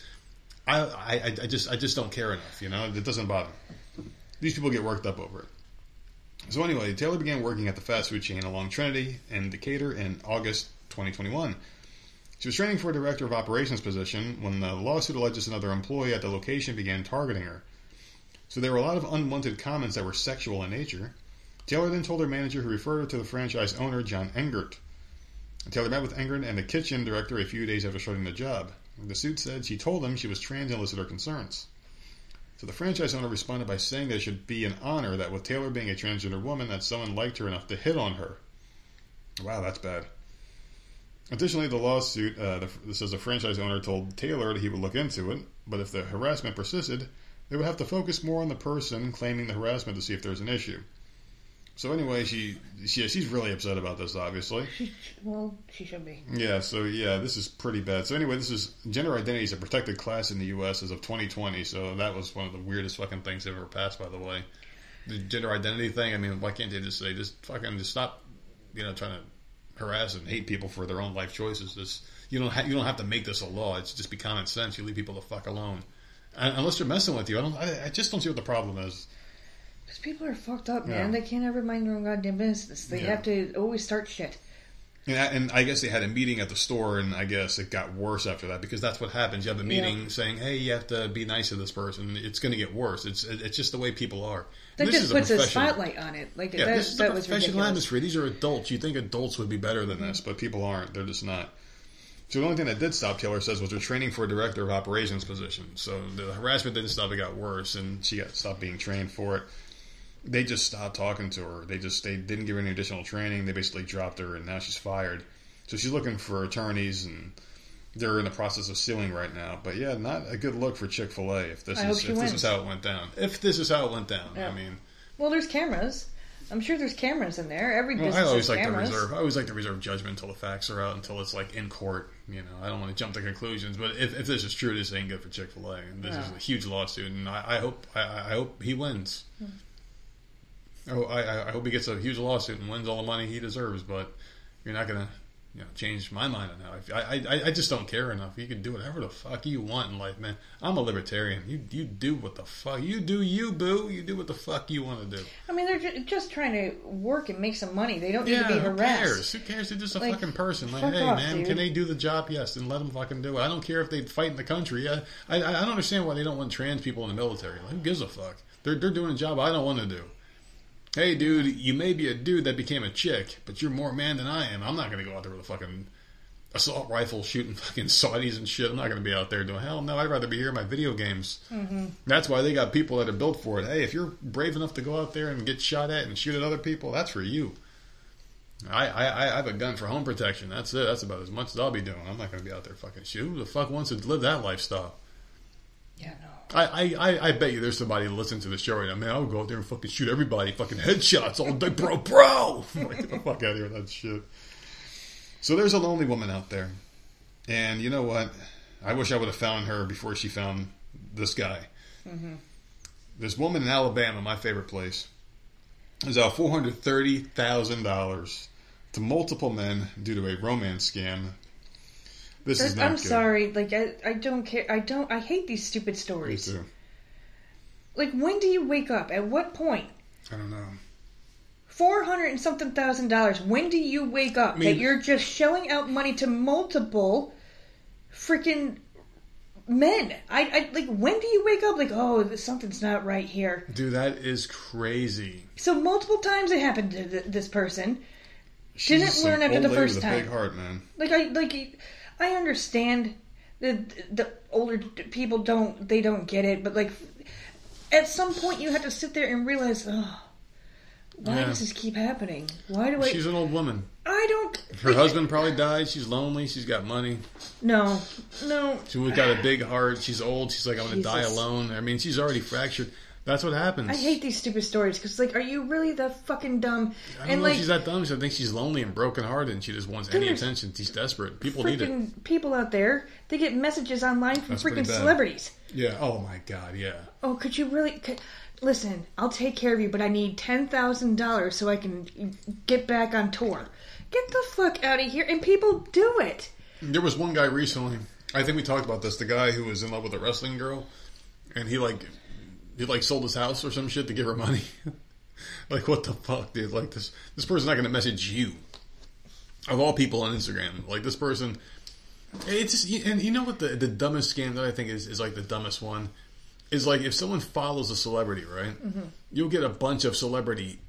I I I just I just don't care enough. You know, it doesn't bother. me. These people get worked up over it. So anyway, Taylor began working at the fast food chain along Trinity and Decatur in August 2021. She was training for a director of operations position when the lawsuit alleges another employee at the location began targeting her. So there were a lot of unwanted comments that were sexual in nature. Taylor then told her manager, who referred her to the franchise owner, John Engert. Taylor met with Engert and the kitchen director a few days after starting the job. The suit said she told him she was trans and listed her concerns. So the franchise owner responded by saying that it should be an honor that with Taylor being a transgender woman, that someone liked her enough to hit on her. Wow, that's bad. Additionally, the lawsuit uh, the, this says a franchise owner told Taylor that he would look into it, but if the harassment persisted, they would have to focus more on the person claiming the harassment to see if there's an issue. So anyway, she, she she's really upset about this, obviously. She, well, she should be. Yeah, so yeah, this is pretty bad. So anyway, this is gender identity is a protected class in the U.S. as of 2020. So that was one of the weirdest fucking things ever passed, by the way. The gender identity thing. I mean, why can't they just say just fucking just stop, you know, trying to harass and hate people for their own life choices? This you don't ha- you don't have to make this a law. It's just be common sense. You leave people the fuck alone, Uh, unless they're messing with you. I don't. I, I just don't see what the problem is. Because people are fucked up, man. Yeah. They can't ever mind their own goddamn business. They Yeah. have to always start shit. And I, and I guess they had a meeting at the store, and I guess it got worse after that because that's what happens. You have a meeting Yeah. saying, "Hey, you have to be nice to this person." It's going to get worse. It's it's just the way people are. That This just is puts a professional- spotlight on it. Like Yeah, that, this is that a was professional ridiculous. atmosphere. These are adults. You think adults would be better than this, but people aren't. They're just not. So the only thing that did stop Taylor says was her training for a director of operations position. So the harassment didn't stop; it got worse, and she got stopped being trained for it. They just stopped talking to her. They just they didn't give her any additional training. They basically dropped her, and now she's fired. So she's looking for attorneys, and they're in the process of suing right now. But yeah, not a good look for Chick Fil A if this I is if she this is how it went down. If this is how it went down, Yeah. I mean. Well, there's cameras. I'm sure there's cameras in there. Every Well, business I always like cameras. to reserve. I always like to reserve judgment until the facts are out, until it's like in court. You know, I don't want to jump to conclusions. But if, if this is true, this ain't good for Chick Fil A, and this is a huge lawsuit. And I, I hope I, I hope he wins. Oh, I, I I hope he gets a huge lawsuit and wins all the money he deserves. But you're not gonna. You know, change my mind on how I, I, I, just don't care enough. You can do whatever the fuck you want in life, man. I'm a libertarian. You, you do what the fuck you do. You boo. You do what the fuck you want to do. I mean, they're ju- just trying to work and make some money. They don't need to be who harassed. cares? Who cares? They're just a Like, fucking person. Like, fuck hey, off, man, dude. can they do the job? Yes, and let them fucking do it. I don't care if they fight in the country. I, I, I don't understand why they don't want trans people in the military. Like, who gives a fuck? They're, they're doing a job I don't want to do. Hey, dude, you may be a dude that became a chick, but you're more man than I am. I'm not going to go out there with a fucking assault rifle shooting [LAUGHS] fucking Saudis and shit. I'm not going to be out there doing hell no. I'd rather be here in my video games. Mm-hmm. That's why they got people that are built for it. Hey, if you're brave enough to go out there and get shot at and shoot at other people, that's for you. I, I, I have a gun for home protection. That's it. That's about as much as I'll be doing. I'm not going to be out there fucking shoot. Who the fuck wants to live that lifestyle? Yeah, no. I, I, I, bet you there's somebody listening to the show right now. Man, I would go out there and fucking shoot everybody. Fucking headshots all day, bro, bro. I'm [LAUGHS] like, get the fuck out of here with that shit. So there's a lonely woman out there. And you know what? I wish I would have found her before she found this guy. Mm-hmm. This woman in Alabama, my favorite place, is out $430,000 to multiple men due to a romance scam. This is not I'm good. sorry. Like I, I don't care. I don't. I hate these stupid Me stories. too. Like when do you wake up? At what point? I don't know. Four hundred and something thousand dollars. When do you wake up mean- that you're just shelling out money to multiple freaking men? I, I like. When do you wake up? Like, oh, something's not right here. Dude, that is crazy. So multiple times it happened to th- this person. She's Didn't some learn after old the lady first with a time. big heart, man. Like I like. I understand the the older people don't they don't get it, but like at some point you have to sit there and realize, oh, why Yeah. does this keep happening? Why do I? She's an old woman. I don't. Her husband probably died. She's lonely. She's got money. No, no. She's got a big heart. She's old. She's like, I'm going to die alone. I mean, she's already fractured. That's what happens. I hate these stupid stories because, like, are you really that fucking dumb? I don't and know like, if she's that dumb. I think she's lonely and brokenhearted, and she just wants any attention. She's desperate. People need it. people out there, they get messages online from That's pretty freaking bad. celebrities. Yeah. Oh my God. Yeah. Oh, could you really? Could, listen, I'll take care of you, but I need ten thousand dollars so I can get back on tour. Get the fuck out of here! And people do it. There was one guy recently. I think we talked about this. The guy who was in love with a wrestling girl, and he like he like sold his house or some shit to give her money. [LAUGHS] like what the fuck, dude? Like this this person's not going to message you of all people on Instagram. Like this person, it's just and you know what the the dumbest scam that I think is is like the dumbest one is like if someone follows a celebrity, right? Mm-hmm. You'll get a bunch of celebrity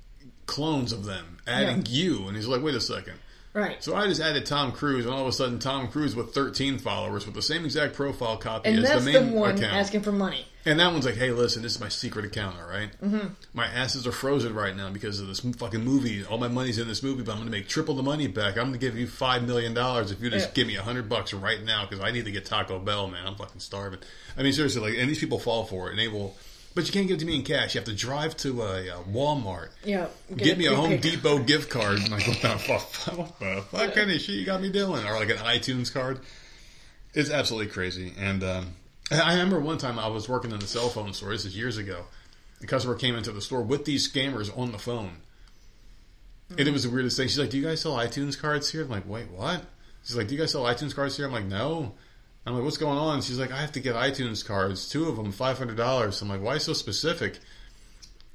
clones of them adding you, and he's like, wait a second. Right. So I just added Tom Cruise, and all of a sudden, Tom Cruise with 13 followers with the same exact profile copy and as that's the the, main one account. asking for money. And that one's like, hey, listen, this is my secret account, all right? Mm-hmm. My asses are frozen right now because of this fucking movie. All my money's in this movie, but I'm going to make triple the money back. I'm going to give you $5 million if you just Yeah. give me a 100 bucks right now because I need to get Taco Bell, man. I'm fucking starving. I mean, seriously, like, and these people fall for it, and they will. But you can't give it to me in cash. You have to drive to a, uh Walmart. Yeah. Get me a Home Depot gift card. I'm like, what the fuck? What the fuck kind of shit you got me doing? Or like an iTunes card. It's absolutely crazy. And um, I remember one time I was working in the cell phone store. This is years ago. The customer came into the store with these scammers on the phone. And it was the weirdest thing. She's like, "Do you guys sell iTunes cards here?" I'm like, "Wait, what?" She's like, "Do you guys sell iTunes cards here?" I'm like, "No." I'm like, "What's going on?" She's like, "I have to get iTunes cards, two of them, five hundred dollars." I'm like, "Why so specific?"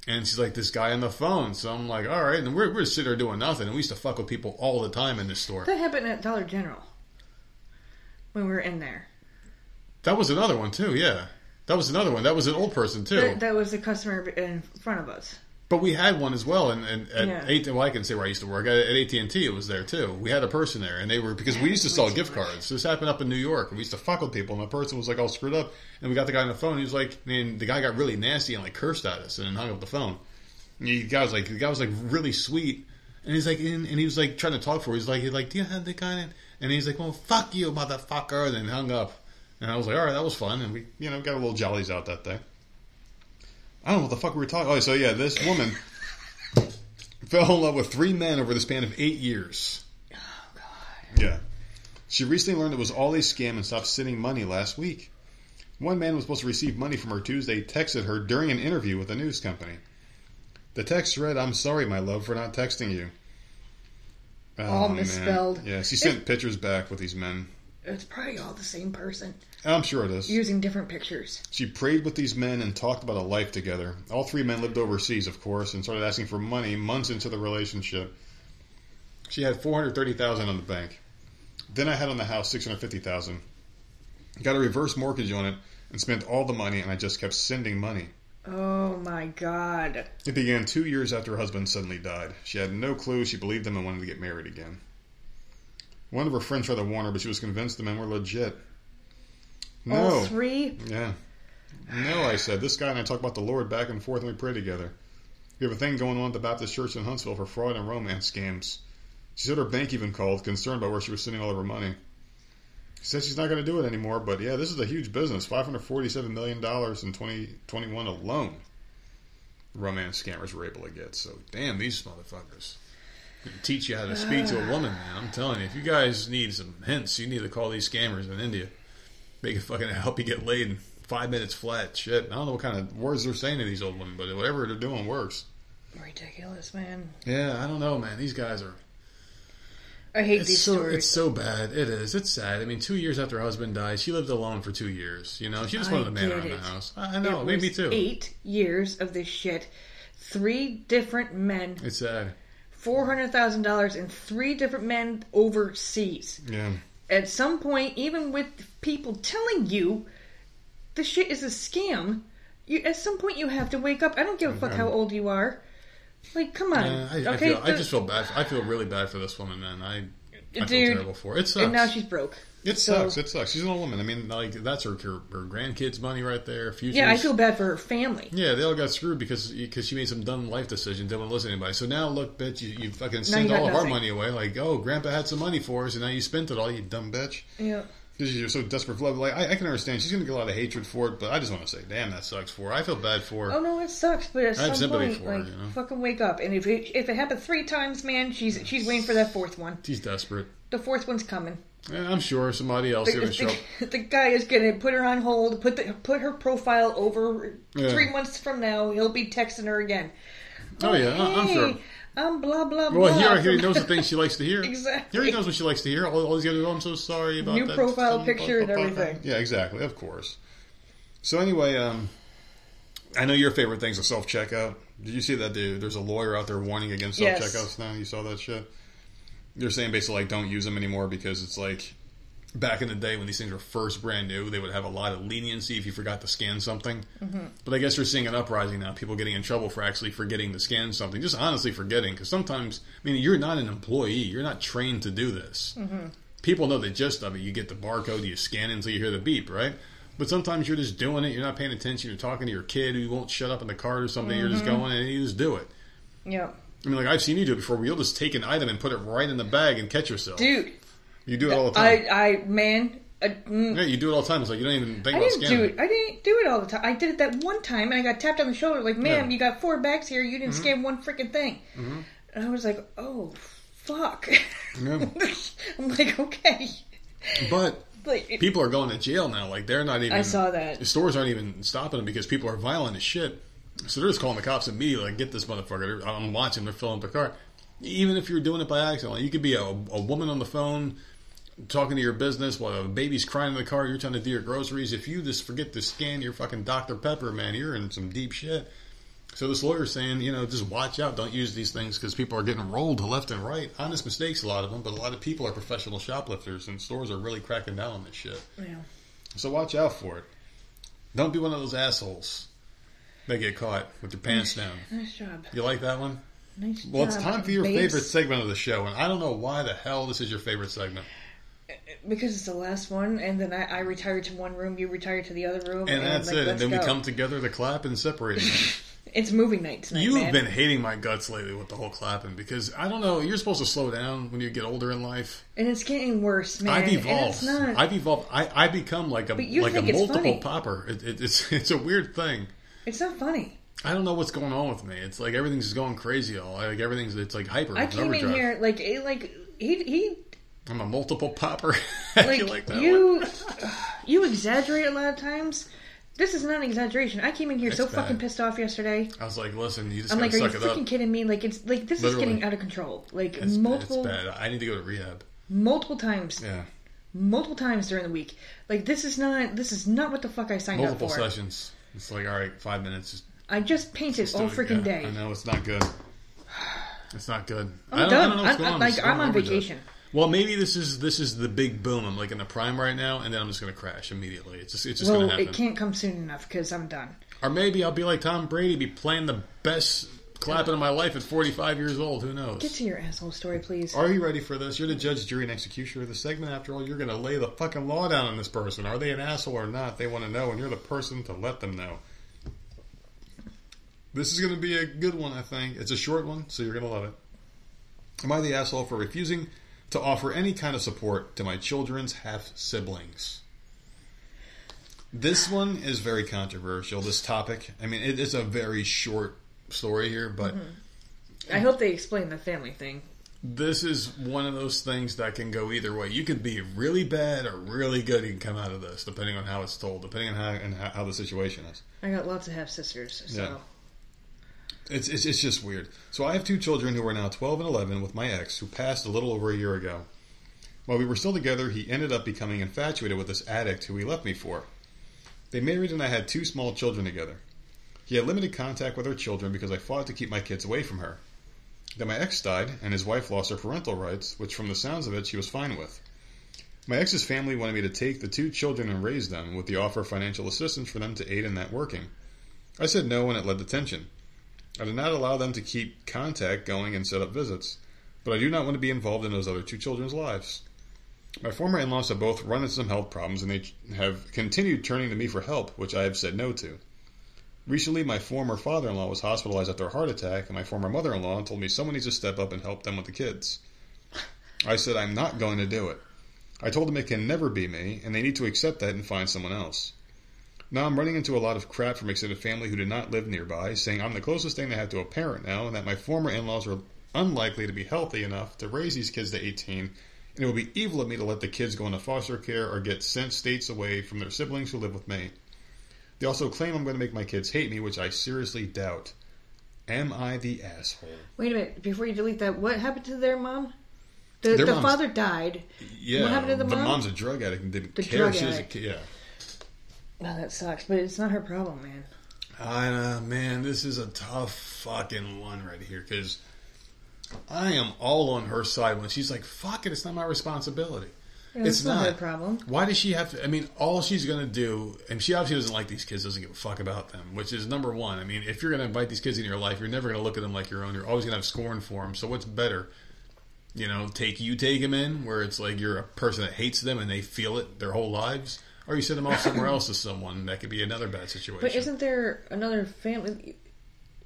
And she's like, "This guy on the phone." So I'm like, "All right." And we're we're just sitting there doing nothing. And we used to fuck with people all the time in this store. That happened at Dollar General when we were in there. That was another one too. Yeah, that was another one. That was an old person too. That, that was a customer in front of us. But we had one as well, and, and at Yeah. AT, well, I can say where I used to work at, AT&T. It was there too. We had a person there, and they were because we used to sell gift cards. This happened up in New York. and We used to fuck with people, and the person was like all screwed up, and we got the guy on the phone. He was like, and the guy got really nasty and like cursed at us, and then hung up the phone. And the guy was like, the guy was like really sweet, and he's like, and, and he was like trying to talk for. Her. He's like, he's like, do you have the guy? in-" And he's like, well, fuck you, motherfucker, and then hung up. And I was like, all right, that was fun, and we, you know, got a little jollies out that day. I don't know what the fuck we were talking. Oh, so yeah, this woman fell in love with three men over the span of eight years. Oh God. Yeah. She recently learned it was all a scam and stopped sending money last week. One man was supposed to receive money from her Tuesday, texted her during an interview with a news company. The text read, I'm sorry, my love, for not texting you. Oh, All man. misspelled. Yeah, she sent pictures back with these men. It's probably all the same person Oh, I'm sure it is. using different pictures. She prayed with these men and talked about a life together. All three men lived overseas, of course, and started asking for money months into the relationship. She had four hundred thirty thousand on the bank. Then I had on the house six hundred fifty thousand. Got a reverse mortgage on it and spent all the money, and I just kept sending money. Oh my God. It began two years after her husband suddenly died. She had no clue. She believed them and wanted to get married again. One of her friends tried to warn her, but she was convinced the men were legit. No. All three. Yeah. No, I said. This guy and I talk about the Lord back and forth and we pray together. We have a thing going on at the Baptist Church in Huntsville for fraud and romance scams. She said her bank even called, concerned about where she was sending all of her money. She said she's not going to do it anymore, but yeah, this is a huge business. $547 million in 2021 alone. Romance scammers were able to get. So, damn, these motherfuckers. Teach you how to speak to a woman, man. I'm telling you, if you guys need some hints, you need to call these scammers in India. They can fucking help you get laid in five minutes flat. Shit. I don't know what kind of words they're saying to these old women, but whatever they're doing works. Ridiculous, man. Yeah, I don't know, man. These guys are. I hate It's these so stories. it's so bad. It is. It's sad. I mean, two years after her husband died, she lived alone for two years. You know, she just wanted a man around it. the house. I know. It Maybe too. Eight years of this shit. Three different men. It's sad. Four hundred thousand dollars and three different men overseas. Yeah. At some point, even with people telling you the shit is a scam, you at some point you have to wake up. I don't give a fuck how old you are. Like, come on. Yeah, I, I, okay, feel, I the- just feel bad. I feel really bad for this woman, man. I, I feel Dude. terrible for her. It sucks. and now she's broke. It So- sucks. It sucks. She's an old woman. I mean, like that's her her, her grandkids' money right there. Yeah, I feel bad for her family. Yeah, they all got screwed because because she made some dumb life decisions. Didn't want to listen to anybody. So now look, bitch, you, you fucking got all of our money away. Like, oh, Grandpa had some money for us, and now you spent it all. You dumb bitch. Yeah. Because you're so desperate for love. Like, I, I can understand. She's gonna get a lot of hatred for it, but I just want to say, damn, that sucks for her. I feel bad for her. Oh no, it sucks, but at I have some sympathy point, for her, like, you know? fucking wake up. And if it, if it happened three times, man, she's she's waiting for that fourth one. She's desperate. The fourth one's coming. I'm sure somebody else is The, gonna show. the, [LAUGHS] the guy is gonna put her on hold. Put the put her profile over. Yeah. Three months from now, he'll be texting her again. Oh, yeah, I- I'm hey, sure. I'm blah blah blah. Well, here, here he knows the things she likes to hear. Exactly. [LAUGHS] Here he knows what she likes to hear. All, all he's to do, I'm so sorry about New that. profile Some- picture and everything. Yeah, exactly. Of course. So anyway, um, I know your favorite thing's a self checkout. Did you see that? Dude, there's a lawyer out there warning against self Yes. checkouts now. You saw that shit. They're saying basically like don't use them anymore because it's like back in the day when these things were first brand new, they would have a lot of leniency if you forgot to scan something. Mm-hmm. But I guess we're seeing an uprising now, people getting in trouble for actually forgetting to scan something, just honestly forgetting. Because sometimes, I mean, you're not an employee, you're not trained to do this. Mm-hmm. People know the gist of it. You get the barcode, you scan it until you hear the beep, right? But sometimes you're just doing it, you're not paying attention, you're talking to your kid who won't shut up in the car or something, you're Mm-hmm. just going and you just do it. Yep. I mean, like I've seen you do it before. Where you'll just take an item and put it right in the bag and catch yourself. Dude, you do it all the time. I, I, man, mm, yeah, you do it all the time. It's like you don't even think I about didn't do it. I didn't do it all the time. I did it that one time, and I got tapped on the shoulder, like, "Ma'am, Yeah. Mm-hmm. you got four bags here. You didn't scan one freaking thing." And I was like, "Oh, fuck." Yeah. [LAUGHS] I'm like, okay, But [LAUGHS] like, it- people are going to jail now. Like they're not even. I saw that. The stores aren't even stopping them because people are violent as shit. So they're just calling the cops immediately. Like, get this motherfucker. I'm watching. They're filling up the car. Even if you're doing it by accident, like, you could be a, a woman on the phone talking to your business while a baby's crying in the car. You're trying to do your groceries. If you just forget to scan your fucking Dr Pepper, man, you're in some deep shit. So this lawyer's saying, you know, just watch out. Don't use these things because people are getting rolled to left and right. Honest mistakes, a lot of them, but a lot of people are professional shoplifters, and stores are really cracking down on this shit. yeah. So watch out for it. Don't be one of those assholes that get caught with your pants down. nice job. You like that one? Nice Well, it's time for your babes. favorite segment of the show, and I don't know why the hell this is your favorite segment. because it's the last one, and then I, I retired to one room, you retired to the other room, And that's like, it. And then we come together to clap and separate. [LAUGHS] It's movie night tonight, You've man. been hating my guts lately with the whole clapping because I don't know. You're supposed to slow down when you get older in life. and it's getting worse, man. I've And evolved. it's not. I've evolved. I, I become like a like a multiple popper. It, it, it's [LAUGHS] it's a weird thing. It's not funny. I don't know what's going on with me. It's like everything's just going crazy. All like everything's it's like hyper. I came in here like it, like he he I'm a multiple popper. [LAUGHS] Like, like you [SIGHS] you exaggerate a lot of times. This is not an exaggeration. I came in here so It's fucking pissed off yesterday. I was like, listen, you just I'm like, are you it up. kidding me? Like it's like this Literally. is getting out of control. Like It's, multiple it's bad. I need to go to rehab. multiple times, Yeah, multiple times during the week. Like this is not this is not what the fuck I signed multiple up for. Multiple sessions. It's like, all right, five minutes. Just, I just painted all freaking Yeah, day. I know it's not good. It's not good. I I'm don't, I done. don't know what's going I'm, on. like I'm on vacation. Well, maybe this is this is the big boom. I'm like in the prime right now, and then I'm just going to crash immediately. It's just it's just Well, going to happen. it can't come soon enough because I'm done. Or maybe I'll be like Tom Brady, be playing the best clapping in my life at 45 years old. Who knows? Get to your asshole story, please. Are you ready for this? You're the judge, jury, and executioner of the segment. After all, you're going to lay the fucking law down on this person. Are they an asshole or not? They want to know, and you're the person to let them know. This is going to be a good one, I think. It's a short one, so you're going to love it. Am I the asshole for refusing to offer any kind of support to my children's half siblings? This one is very controversial, this topic. I mean, it is a very short story here, but mm-hmm. I hope they explain the family thing. this is one of those things that can go either way. You could be really bad or really good. You can come out of this, depending on how it's told, depending on how and how, how the situation is. I got lots of half sisters, so Yeah. It's, it's it's just weird. So I have two children who are now 12 and 11 with my ex, who passed a little over a year ago. While we were still together, he ended up becoming infatuated with this addict who he left me for. They married and I had two small children together. He had limited contact with her children because I fought to keep my kids away from her. Then my ex died, and his wife lost her parental rights, which from the sounds of it, she was fine with. My ex's family wanted me to take the two children and raise them with the offer of financial assistance for them to aid in that working. I said no, and it led to tension. I did not allow them to keep contact going and set up visits, but I do not want to be involved in those other two children's lives. My former in laws have both run into some health problems and they have continued turning to me for help, which I have said no to. Recently, my former father in law was hospitalized after a heart attack, and my former mother in law told me someone needs to step up and help them with the kids. I said I'm not going to do it. I told them it can never be me, and they need to accept that and find someone else. Now I'm running into a lot of crap from extended family who did not live nearby, saying I'm the closest thing they have to a parent now, and that my former in-laws are unlikely to be healthy enough to raise these kids to 18, and it would be evil of me to let the kids go into foster care or get sent states away from their siblings who live with me. They also claim I'm going to make my kids hate me, which I seriously doubt. Am I the asshole? Wait a minute, before you delete that, what happened to their mom? The, Their the father died. Yeah, What happened to the mom? The mom's a drug addict and didn't The care. drug She was a addict. Yeah. Oh, that sucks, but it's not her problem, man. I know, man, this is a tough fucking one right here because I am all on her side when she's like, "Fuck it, it's not my responsibility." It's not not her problem. Why does she have to? I mean, all she's going to do, and she obviously doesn't like these kids, doesn't give a fuck about them, which is number one. I mean, if you're going to invite these kids into your life, you're never going to look at them like your own. You're always going to have scorn for them. So what's better? You know, take you take them in where it's like you're a person that hates them and they feel it their whole lives, or you send them off somewhere [LAUGHS] else to someone that could be another bad situation. But isn't there another family?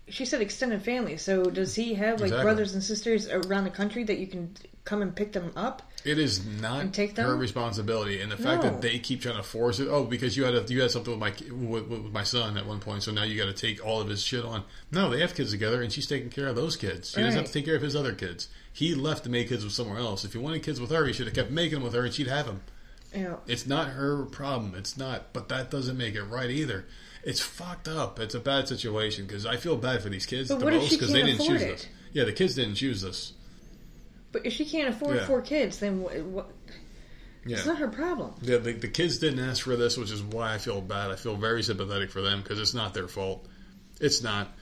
She said extended family. So does he have like Exactly. brothers and sisters around the country that you can come and pick them up? It is not take them? her responsibility, and the fact that they keep trying to force it. Oh, because you had a, you had something with my with, with my son at one point, so now you got to take all of his shit on. No, they have kids together, and she's taking care of those kids. She doesn't have to take care of his other kids. He left to make kids with somewhere else. If he wanted kids with her, he should have kept making them with her, and she'd have them. Know, It's not her problem. It's not, but that doesn't make it right either. It's fucked up. It's a bad situation because I feel bad for these kids But the what if most she because they didn't choose it? this. Yeah, the kids didn't choose this. But if she can't afford Yeah. four kids, then what? what Yeah. It's not her problem. Yeah, the, the kids didn't ask for this, which is why I feel bad. I feel very sympathetic for them because it's not their fault. It's not.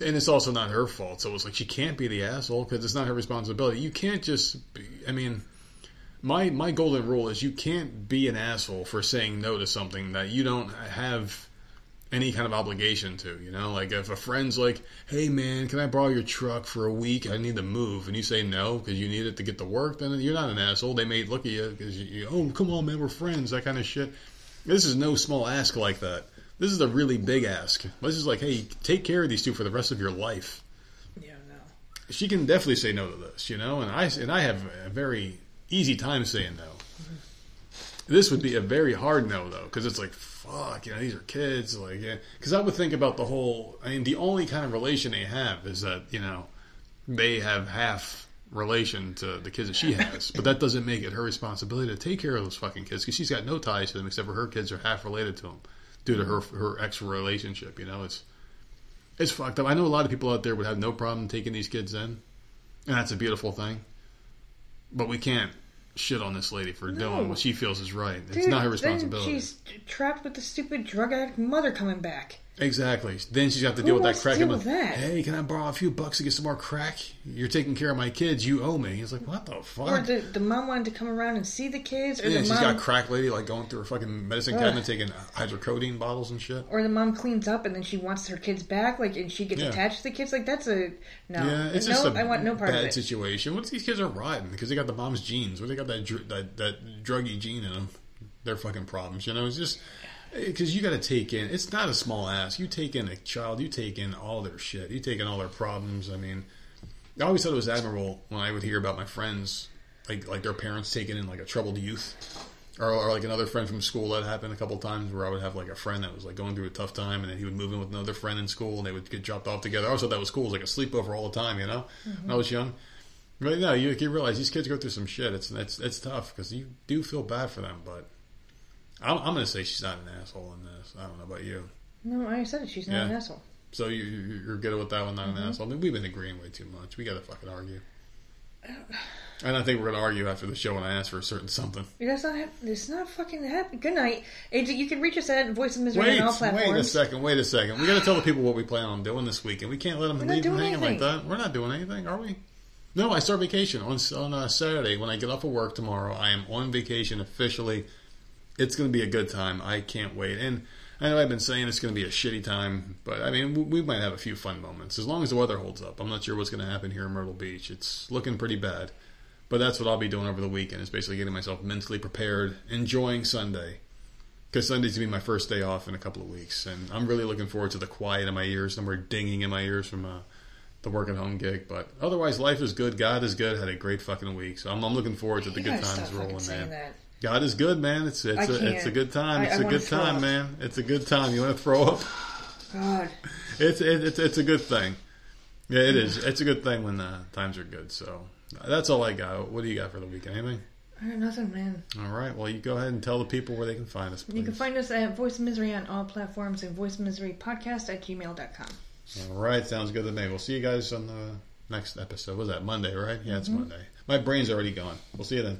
And it's also not her fault. So it's like she can't be the asshole because it's not her responsibility. You can't just be, I mean, my my golden rule is you can't be an asshole for saying no to something that you don't have any kind of obligation to, you know? Like if a friend's like, "Hey man, can I borrow your truck for a week? I need to move." And you say no because you need it to get to work, then you're not an asshole. They may look at you because you, "Oh, come on man, we're friends." That kind of shit. This is no small ask like that. This is a really big ask. This is like, "Hey, take care of these two for the rest of your life." Yeah, no. She can definitely say no to this, you know? And I and I have a very easy time saying no. Mm-hmm. This would be a very hard no though, because it's like, fuck, you know, these are kids, like, yeah. Because I would think about the whole. I mean, the only kind of relation they have is that you know they have half relation to the kids that she has, but that doesn't make it her responsibility to take care of those fucking kids because she's got no ties to them except for her kids are half related to them due to her her ex relationship. You know, it's it's fucked up. I know a lot of people out there would have no problem taking these kids in, and that's a beautiful thing. But we can't shit on this lady for doing what she feels is right. It's not her then responsibility. she's trapped with the stupid drug addict mother coming back. Exactly. Then she's got to Who deal with that crack. deal with that? Hey, can I borrow a few bucks to get some more crack? You're taking care of my kids. You owe me. He's like, what the Or fuck? the, the mom wanted to come around and see the kids, or yeah, the she's mom, got a crack lady like going through her fucking medicine Ugh. cabinet taking hydrocodone bottles and shit. or the mom cleans up and then she wants her kids back, like, and she gets Yeah. attached to the kids. Like that's a no. Yeah, it's no, just a I want no part bad of it. situation. What if these kids are rotten because they got the mom's genes? Where they got that dr- that that druggy gene in them? They're fucking problems. You know, it's just because you got to take in. It's not a small ass. You take in a child. You take in all their shit. You take in all their problems. I mean, I always thought it was admirable when I would hear about my friends, like like their parents taking in like a troubled youth. Or, or like another friend from school that happened a couple times where I would have like a friend that was like going through a tough time and then he would move in with another friend in school and they would get dropped off together. I always thought that was cool. It was like a sleepover all the time, you know, mm-hmm. when I was young. But no, you, you realize these kids go through some shit. It's it's it's tough because you do feel bad for them. But I'm, I'm going to say she's not an asshole in this. I don't know about you. No, I said. She's not an asshole. So you, you- you're good with that one, not an asshole. I mean, we've been agreeing way too much. We got to fucking argue. And I think we're going to argue after the show when I ask for a certain something. That's not. It's not fucking happen. Good night. You can reach us at Voice of Misery Wait, on all wait a second, wait a second. We got to tell the people what we plan on doing this weekend. We can't let them We're leave them hanging like that. We're not doing anything, are we? No, I start vacation on on uh, Saturday when I get off of work tomorrow. I am on vacation officially. It's going to be a good time. I can't wait. And I know I've been saying it's going to be a shitty time, but I mean we, might have a few fun moments as long as the weather holds up. I'm not sure what's going to happen here in Myrtle Beach. It's looking pretty bad. But that's what I'll be doing over the weekend is basically getting myself mentally prepared, enjoying Sunday. Because Sunday's gonna be my first day off in a couple of weeks, and I'm really looking forward to the quiet in my ears, no more dinging in my ears from uh, the work at home gig. But otherwise, life is good. God is good. Had a great fucking week, so I'm, I'm looking forward to the You good times rolling, man. that. God is good, man. It's it's I a, it's a good time. I- It's I a wanna good throw time, up. man. It's a good time. You want to throw up? God. It's it, it's it's a good thing. Yeah, it is. It's a good thing when uh, times are good. So that's all I got. What do you got for the weekend? Anything? I got nothing, man. All right. Well, you go ahead and tell the people where they can find us. Please. You can find us at Voice of Misery on all platforms and Voice of Misery Podcast at gmail.com. All right. Sounds good to me. We'll see you guys on the next episode. Was that Monday? Right? Yeah, it's Monday. My brain's already gone. We'll see you then.